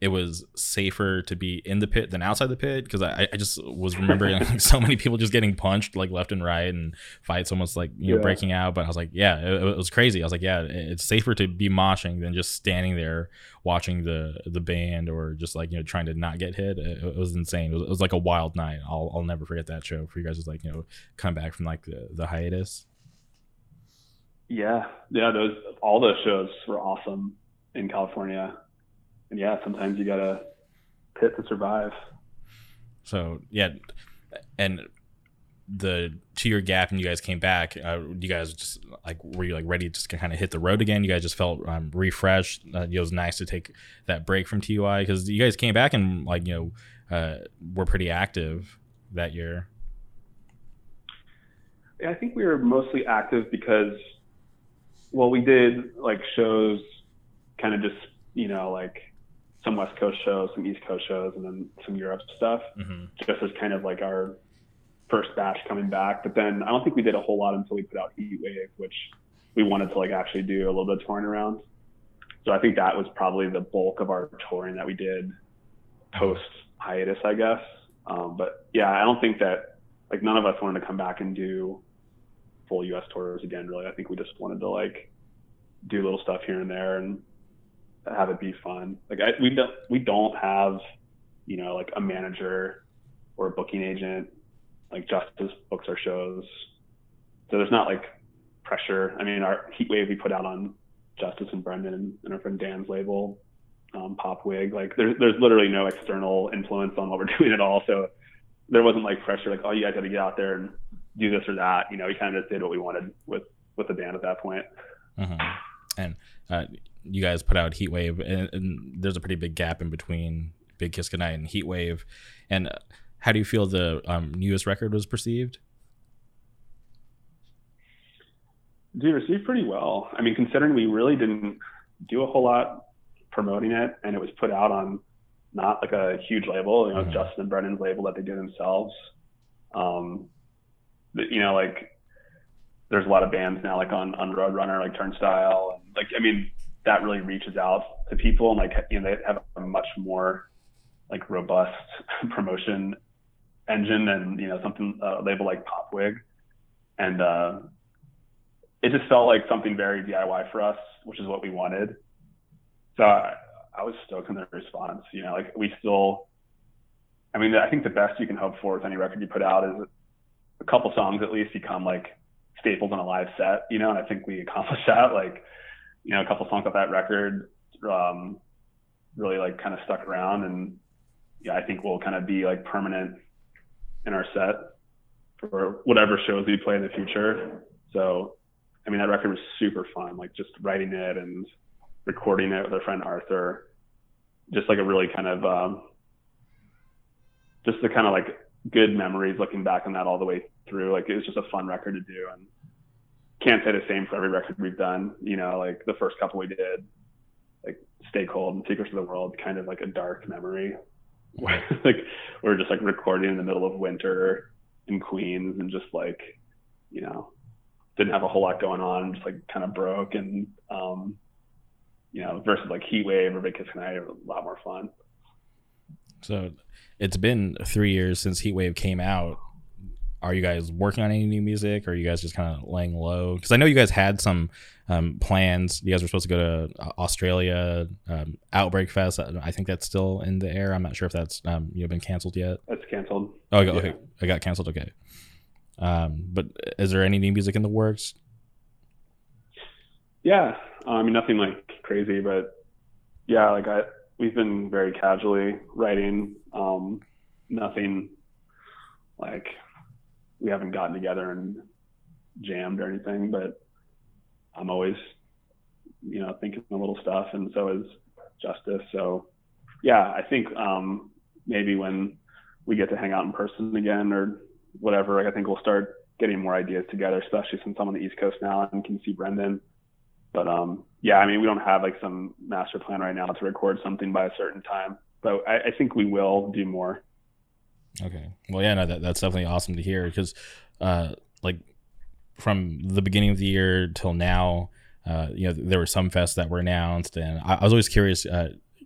A: it was safer to be in the pit than outside the pit because I, I just was remembering like, so many people just getting punched like left and right and fights almost like you know
B: Yeah.
A: breaking out. But I was like, yeah, it, it was crazy. I was like, yeah, it's safer to be moshing than just standing there watching the the band or just like you know trying to not get hit. It, it was insane. It was, it was like a wild night. I'll I'll never forget that show for you guys. Like you know come back from like the, the hiatus.
B: Yeah, yeah. Those all those shows were awesome in California, and yeah, sometimes you gotta pit to survive.
A: So yeah, and the two year gap and you guys came back. Uh, you guys just like were you like ready to just kind of hit the road again? You guys just felt um, refreshed. Uh, it was nice to take that break from TUI because you guys came back and like you know uh, were pretty active that year.
B: Yeah, I think we were mostly active because, well, we did like shows, kind of just you know like some West Coast shows, some East Coast shows, and then some Europe stuff.
A: hmm
B: just as kind of like our first batch coming back. But then I don't think we did a whole lot until we put out Heat Wave, which we wanted to like actually do a little bit of touring around. So I think that was probably the bulk of our touring that we did post hiatus, I guess. Um, but yeah, I don't think that like none of us wanted to come back and do full U.S. tours again. Really, I think we just wanted to like do little stuff here and there and have it be fun. Like I, we don't we don't have you know like a manager or a booking agent. Like Justice books our shows, so there's not like pressure. I mean, our Heat Wave we put out on Justice and Brendan and, our friend Dan's label, um, Pop Wig. Like there's there's literally no external influence on what we're doing at all. So there wasn't like pressure, like oh you guys got to get out there and do this or that. You know, we kind of just did what we wanted with with the band at that point.
A: hmm And uh, you guys put out Heat Wave, and, and there's a pretty big gap in between Big Kiss Goodnight and Heat Wave. And uh, how do you feel the um, newest record was perceived?
B: Dude, received pretty well. I mean, considering we really didn't do a whole lot promoting it, and it was put out on not like a huge label, you know,
A: Mhm.
B: Justice and Brendan's label that they do themselves. Um, you know, like there's a lot of bands now, like on on Roadrunner, like Turnstile, and like I mean, that really reaches out to people, and like you know, they have a much more like robust promotion engine than you know something uh, label like Popwig, and uh, it just felt like something very DIY for us, which is what we wanted. So I, I was stoked on the response. You know, like we still, I mean, I think the best you can hope for with any record you put out is a couple songs at least become like staples on a live set. You know, and I think we accomplished that. Like, you know, a couple songs off that record um, really like kind of stuck around, and yeah, I think will kind of be like permanent in our set for whatever shows we play in the future. So, I mean, that record was super fun. Like just writing it and recording it with our friend Arthur, just like a really kind of, um, just the kind of like good memories looking back on that all the way through. Like it was just a fun record to do, and can't say the same for every record we've done. You know, like the first couple we did, like Stay Cold and Secrets of the World, kind of like a dark memory. like we we're just like recording in the middle of winter in Queens and just like, you know, didn't have a whole lot going on, just like kind of broke and um, you know, versus like Heat Wave or Big Kiss Night, a lot more fun.
A: So it's been three years since Heatwave came out. Are you guys working on any new music, or are you guys just kind of laying low? Because I know you guys had some um, plans. You guys were supposed to go to uh, Australia, um, Outbreak Fest. I think that's still in the air. I'm not sure if that's um, you know been canceled yet.
B: That's canceled.
A: Oh, okay, okay. I got canceled. Okay. Um, but is there any new music in the works?
B: Yeah, I mean nothing like crazy, but yeah, like I we've been very casually writing. Um, nothing like we haven't gotten together and jammed or anything, but I'm always, you know, thinking a little stuff, and so is Justice. So, yeah, I think um, maybe when we get to hang out in person again or whatever, like I think we'll start getting more ideas together, especially since I'm on the East Coast now and can see Brendan. But um, yeah, I mean, we don't have like some master plan right now to record something by a certain time, but I, I think we will do more.
A: Okay. Well, yeah, no, that, that's definitely awesome to hear because, uh, like, from the beginning of the year till now, uh, you know, there were some fests that were announced, and I, I was always curious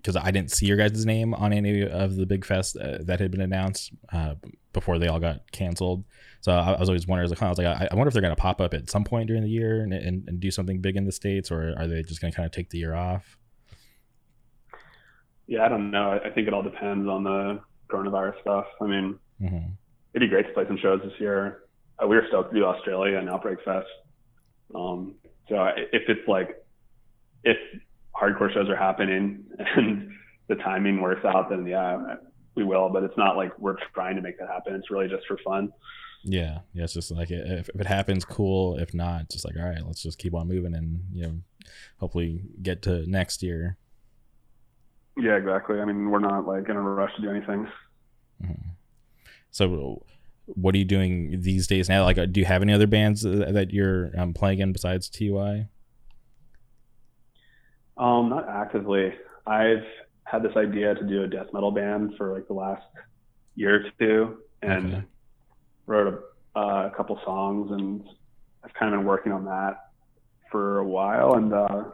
A: because I didn't see your guys' name on any of the big fest uh, that had been announced uh, before they all got canceled. So I, I was always wondering, I was like, I, was like I, I wonder if they're going to pop up at some point during the year and, and, and do something big in the states, or are they just going to kind of take the year off?
B: Yeah, I don't know. I think it all depends on the coronavirus stuff. I mean,
A: mm-hmm.
B: it'd be great to play some shows this year. Uh, we were stoked to do Australia and Outbreak Fest. Um, so if it's like, if hardcore shows are happening and the timing works out, then yeah, we will. But it's not like we're trying to make that happen. It's really just for fun.
A: Yeah, yeah. It's just like if, if it happens, cool. If not, just like all right, let's just keep on moving and you know, hopefully get to next year.
B: Yeah, exactly. I mean, we're not like in a rush to do anything.
A: Mm-hmm. So, what are you doing these days now? Like, do you have any other bands that you're um, playing in besides TUI?
B: Um, not actively. I've had this idea to do a death metal band for like the last year or two, and okay. wrote a, uh, a couple songs, and I've kind of been working on that for a while. And uh,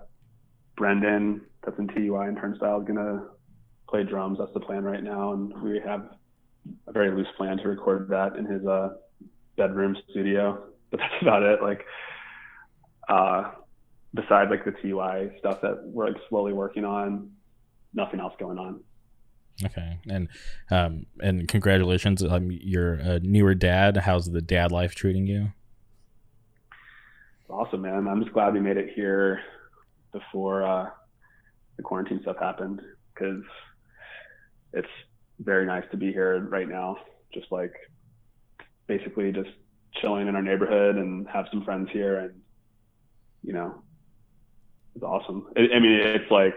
B: Brendan, that's in TUI and Turnstile, is gonna play drums. That's the plan right now, and we have a very loose plan to record that in his uh, bedroom studio. But that's about it. Like, uh, besides like the TUI stuff that we're like slowly working on, nothing else going on.
A: Okay, and um, and congratulations, um, you're a newer dad. How's the dad life treating you?
B: Awesome, man. I'm just glad we made it here before uh, the quarantine stuff happened because it's very nice to be here right now. Just like basically just chilling in our neighborhood and have some friends here, and you know, it's awesome. I, I mean, it's like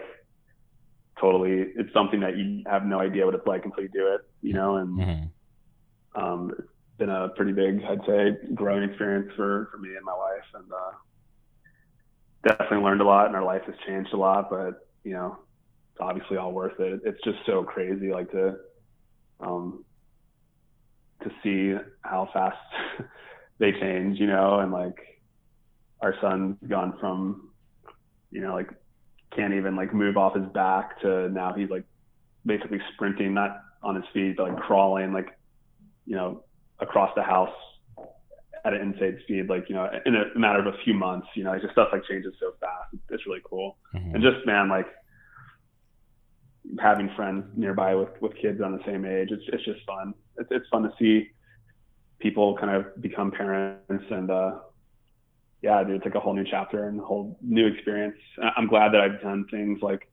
B: totally. It's something that you have no idea what it's like until you do it. You know, and
A: mm-hmm.
B: um, it's been a pretty big, I'd say, growing experience for for me and my wife, and uh, definitely learned a lot and our life has changed a lot, but you know, it's obviously all worth it. It's just so crazy, like to, um, to see how fast they change, you know, and like our son's gone from, you know, like can't even like move off his back to now he's like basically sprinting, not on his feet, but like crawling, like, you know, across the house at an insane speed, like, you know, in a matter of a few months, you know, like just stuff like changes so fast. It's really cool. Mm-hmm. And just, man, like having friends nearby with, with kids on the same age, it's, it's just fun. It's, it's fun to see people kind of become parents and, uh, yeah, dude, it's like a whole new chapter and a whole new experience. I'm glad that I've done things like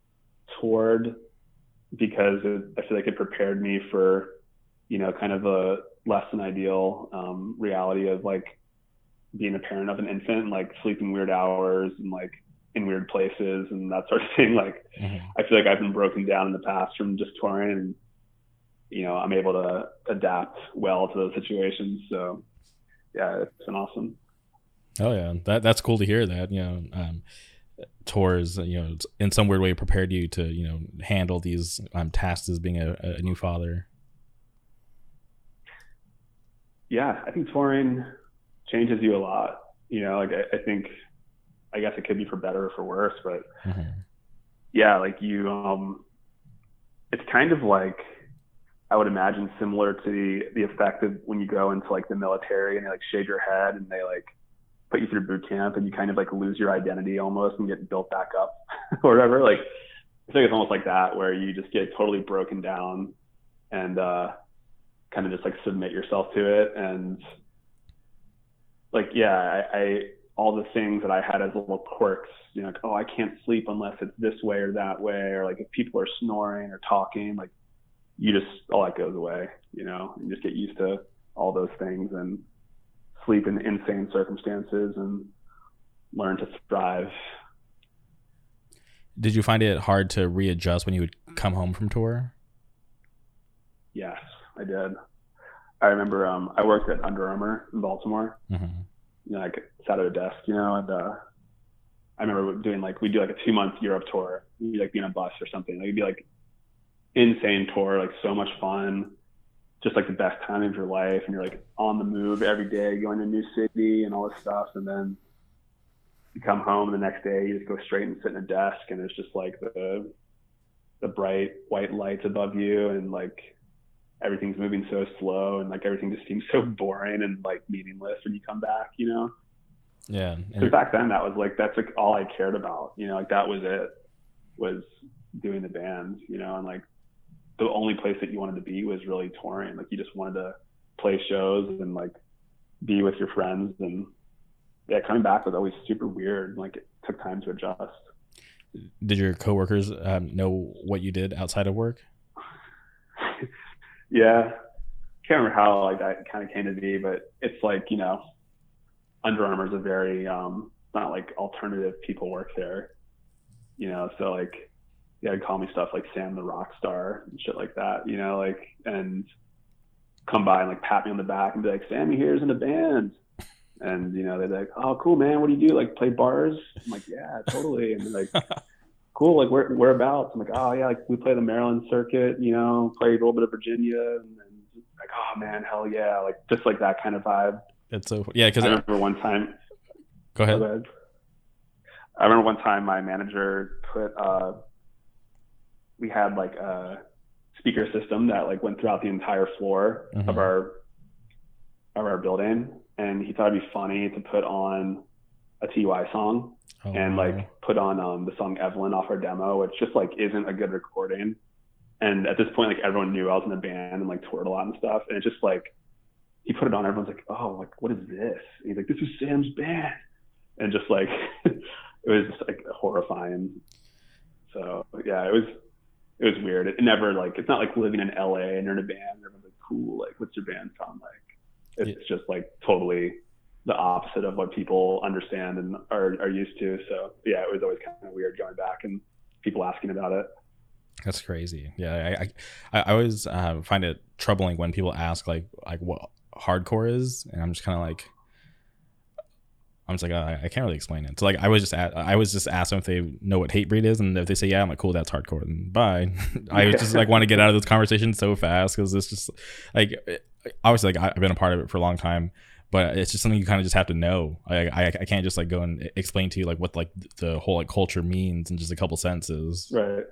B: toured because it, I feel like it prepared me for, you know, kind of a less than ideal um, reality of like being a parent of an infant, like sleeping weird hours and like in weird places and that sort of thing. Like, mm-hmm. I feel like I've been broken down in the past from just touring and, you know, I'm able to adapt well to those situations. So, yeah, it's been awesome.
A: Oh yeah, that that's cool to hear. That you know, um, tours you know in some weird way prepared you to you know handle these um, tasks as being a, a new father.
B: Yeah, I think touring changes you a lot. You know, like I, I think, I guess it could be for better or for worse, but mm-hmm. yeah, like you, um, it's kind of like I would imagine similar to the the effect of when you go into like the military and they like shave your head and they like put you through boot camp and you kind of like lose your identity almost and get built back up or whatever. Like I think it's almost like that where you just get totally broken down and uh, kind of just like submit yourself to it and like yeah, I, I all the things that I had as little quirks, you know, like, oh, I can't sleep unless it's this way or that way, or like if people are snoring or talking, like you just all that goes away, you know, and just get used to all those things and sleep in insane circumstances and learn to thrive.
A: Did you find it hard to readjust when you would come home from tour?
B: Yes, I did. I remember um, I worked at Under Armour in Baltimore. Mm-hmm. You know, like sat at a desk, you know, and uh, I remember doing like we do like a two month Europe tour. We'd like be on a bus or something. Like, it'd be like insane tour, like so much fun just like the best time of your life and you're like on the move every day going to a new city and all this stuff and then you come home the next day you just go straight and sit in a desk and it's just like the the bright white lights above you and like everything's moving so slow and like everything just seems so boring and like meaningless when you come back you know?
A: Yeah
B: so back then that was like that's like all i cared about you know? Like that was it was doing the band you know? And like the only place that you wanted to be was really touring. Like you just wanted to play shows and like be with your friends and yeah, coming back was always super weird. Like it took time to adjust.
A: Did your coworkers um, know what you did outside of work?
B: yeah, can't remember how like that kind of came to be, but it's like you know, Under Armour is a very um, not like alternative people work there, you know. So like yeah, would call me stuff like Sam the Rock Star and shit like that, you know, like and come by and like pat me on the back and be like, Sammy here's in a band. And you know, they're like, Oh, cool man, what do you do? Like play bars? I'm like, Yeah, totally. And they're like cool, like where whereabouts? I'm like, Oh yeah, like we play the Maryland circuit, you know, play a little bit of Virginia and then like, oh man, hell yeah, like just like that kind of vibe.
A: It's so yeah, because
B: I remember one time.
A: Go ahead. Go ahead.
B: I remember one time my manager put uh, we had like a speaker system that like went throughout the entire floor mm-hmm. of our of our building, and he thought it'd be funny to put on a Ty song oh, and like put on um, the song Evelyn off our demo, which just like isn't a good recording. And at this point, like everyone knew I was in the band and like toured a lot and stuff, and it's just like he put it on. Everyone's like, "Oh, like what is this?" And he's like, "This is Sam's band," and just like it was just like horrifying. So yeah, it was it was weird. It never like it's not like living in LA and you're in a band and everyone's like, cool, like what's your band sound like? It's yeah. just like totally the opposite of what people understand and are, are used to. So yeah, it was always kind of weird going back and people asking about it.
A: That's crazy. Yeah, I I, I always uh, find it troubling when people ask like like what hardcore is, and I'm just kind of like, I'm just like, uh, I can't really explain it. So like, I was just at, I was just asked them if they know what Hatebreed is, and if they say yeah, I'm like, cool, that's hardcore. And bye. I was just like want to get out of this conversation so fast because it's just like, obviously, like I've been a part of it for a long time, but it's just something you kind of just have to know. I, I, I can't just like go and explain to you like what like the whole like culture means in just a couple sentences.
B: Right.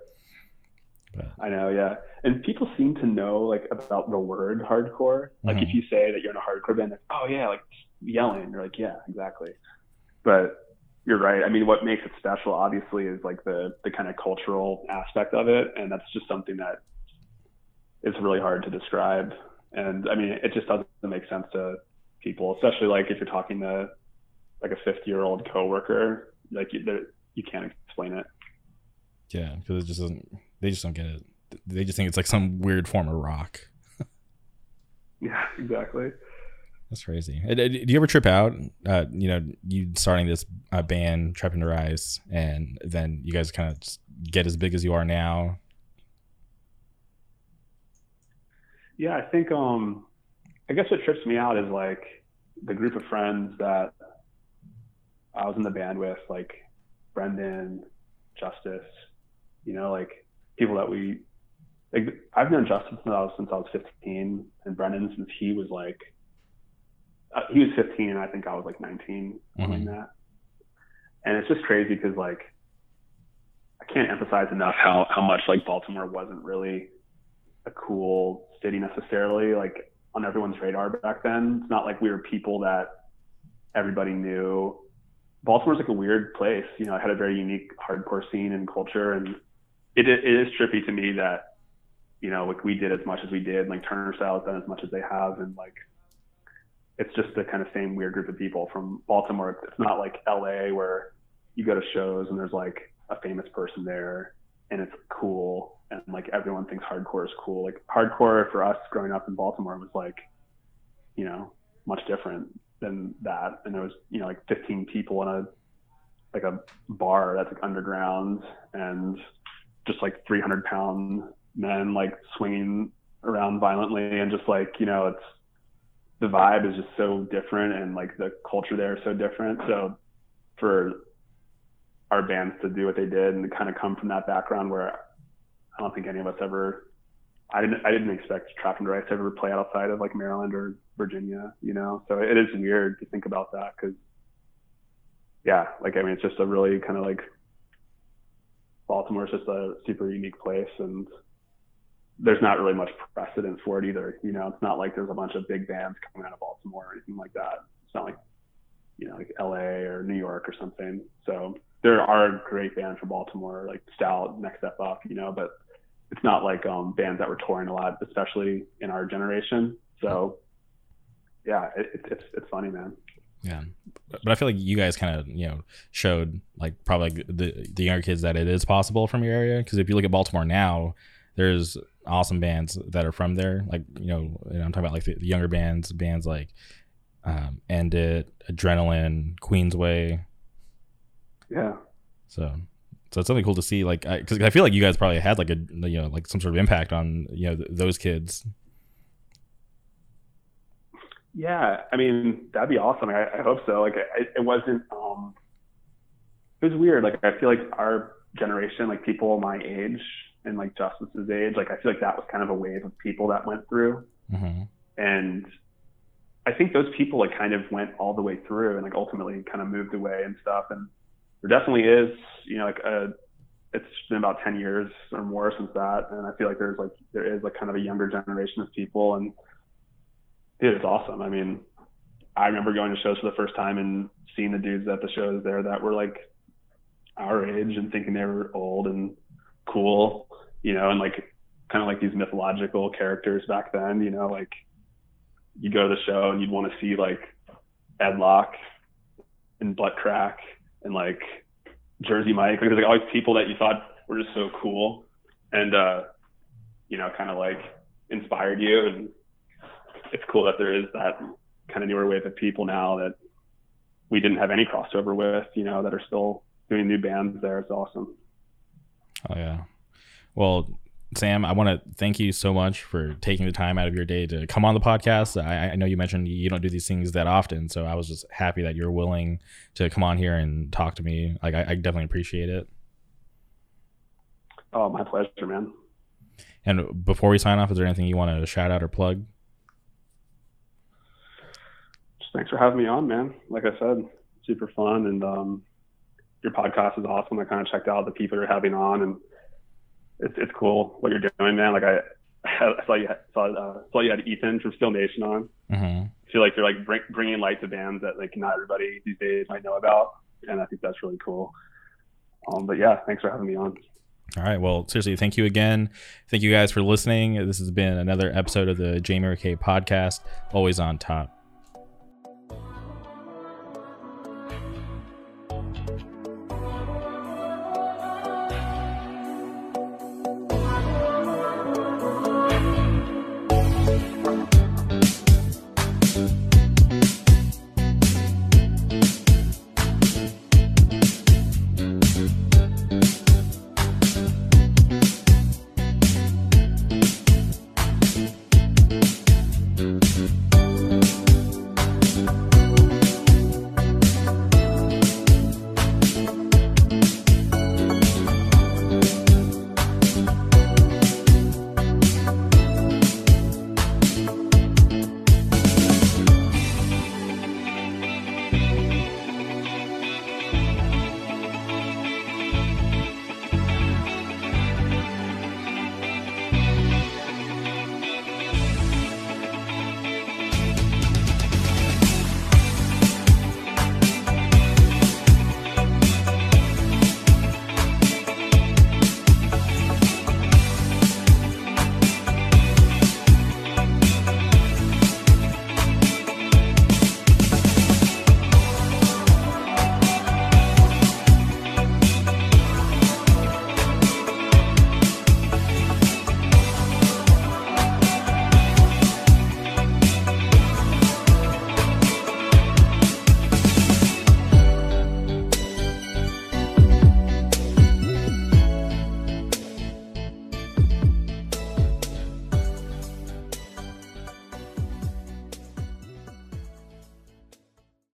B: But. I know, yeah. And people seem to know like about the word hardcore. Like mm-hmm. if you say that you're in a hardcore band, like, oh yeah, like yelling. You're like, yeah, exactly. But you're right. I mean, what makes it special, obviously, is like the the kind of cultural aspect of it, and that's just something that is really hard to describe. And I mean, it just doesn't make sense to people, especially like if you're talking to like a 50 year old coworker, like you, you can't explain it.
A: Yeah, because it just doesn't. They just don't get it. They just think it's like some weird form of rock.
B: yeah, exactly.
A: That's crazy. Uh, do you ever trip out? Uh, you know, you starting this uh, band, Trapped Under Ice, and then you guys kind of get as big as you are now.
B: Yeah, I think. Um, I guess what trips me out is like the group of friends that I was in the band with, like Brendan, Justice. You know, like people that we. Like, I've known Justice since I was since I was 15, and Brendan since he was like uh, he was 15 and I think I was like 19, mm-hmm. like that. And it's just crazy because like I can't emphasize enough how how much like Baltimore wasn't really a cool city necessarily like on everyone's radar back then. It's not like we were people that everybody knew. Baltimore's like a weird place. You know, it had a very unique hardcore scene and culture, and it it is trippy to me that you know like we did as much as we did, like Turnstile has done as much as they have, and like it's just the kind of same weird group of people from Baltimore. It's not like LA where you go to shows and there's like a famous person there and it's cool and like everyone thinks hardcore is cool. Like hardcore for us growing up in Baltimore was like, you know, much different than that. And there was, you know, like 15 people in a like a bar that's like underground and just like 300 pound men like swinging around violently and just like, you know, it's the vibe is just so different and like the culture there is so different. So for our bands to do what they did and to kind of come from that background where I don't think any of us ever I didn't I didn't expect Trapped Under Ice to ever play outside of like Maryland or Virginia, you know. So it is weird to think about that because yeah, like I mean it's just a really kind of like Baltimore is just a super unique place and there's not really much precedent for it either. You know, it's not like there's a bunch of big bands coming out of Baltimore or anything like that. It's not like, you know, like LA or New York or something. So there are great bands from Baltimore, like Stout, Next Step Up, you know, but it's not like um, bands that were touring a lot, especially in our generation. So yeah, it, it's it's funny, man.
A: Yeah, but I feel like you guys kind of you know showed like probably the the younger kids that it is possible from your area because if you look at Baltimore now, there's awesome bands that are from there. Like you know, I'm talking about like the, the younger bands, bands like um, End It, Adrenaline, Queensway.
B: Yeah.
A: So, so it's something cool to see. Like, because I, I, feel like you guys probably had like a you know like some sort of impact on you know th- those kids.
B: Yeah, I mean that'd be awesome. I, I hope so. Like, it, it wasn't. um It was weird. Like, I feel like our generation, like people my age, and like Justice's age, like I feel like that was kind of a wave of people that went through. Mm-hmm. And I think those people like kind of went all the way through and like ultimately kind of moved away and stuff. And there definitely is, you know, like a, it's been about 10 years or more since that. And I feel like there's like, there is like kind of a younger generation of people and it is awesome. I mean, I remember going to shows for the first time and seeing the dudes at the shows there that were like our age and thinking they were old and cool you know, and like kind of like these mythological characters back then, you know, like you go to the show and you'd want to see like Ed Lock and Butt Crack and like Jersey Mike. Like there's like always people that you thought were just so cool and uh you know, kind of like inspired you and it's cool that there is that kind of newer wave of people now that we didn't have any crossover with, you know, that are still doing new bands there. It's awesome.
A: Oh yeah. Well, Sam, I want to thank you so much for taking the time out of your day to come on the podcast. I, I, know you mentioned you don't do these things that often, so I was just happy that you're willing to come on here and talk to me. Like, I, I definitely appreciate it.
B: Oh, my pleasure, man.
A: And before we sign off, is there anything you want to shout out or plug?
B: Just thanks for having me on, man. Like I said, super fun, and um, your podcast is awesome. I kind of checked out the people you're having on, and it's it's cool what you're doing, man. Like I, I saw you saw uh, saw you had Ethan from Still Nation on. Mm-hmm. I feel like you're like bring, bringing light to bands that like not everybody these days might know about, and I think that's really cool. Um, but yeah, thanks for having me on.
A: All right. Well, seriously, thank you again. Thank you guys for listening. This has been another episode of the Jamie McKay podcast. Always on top.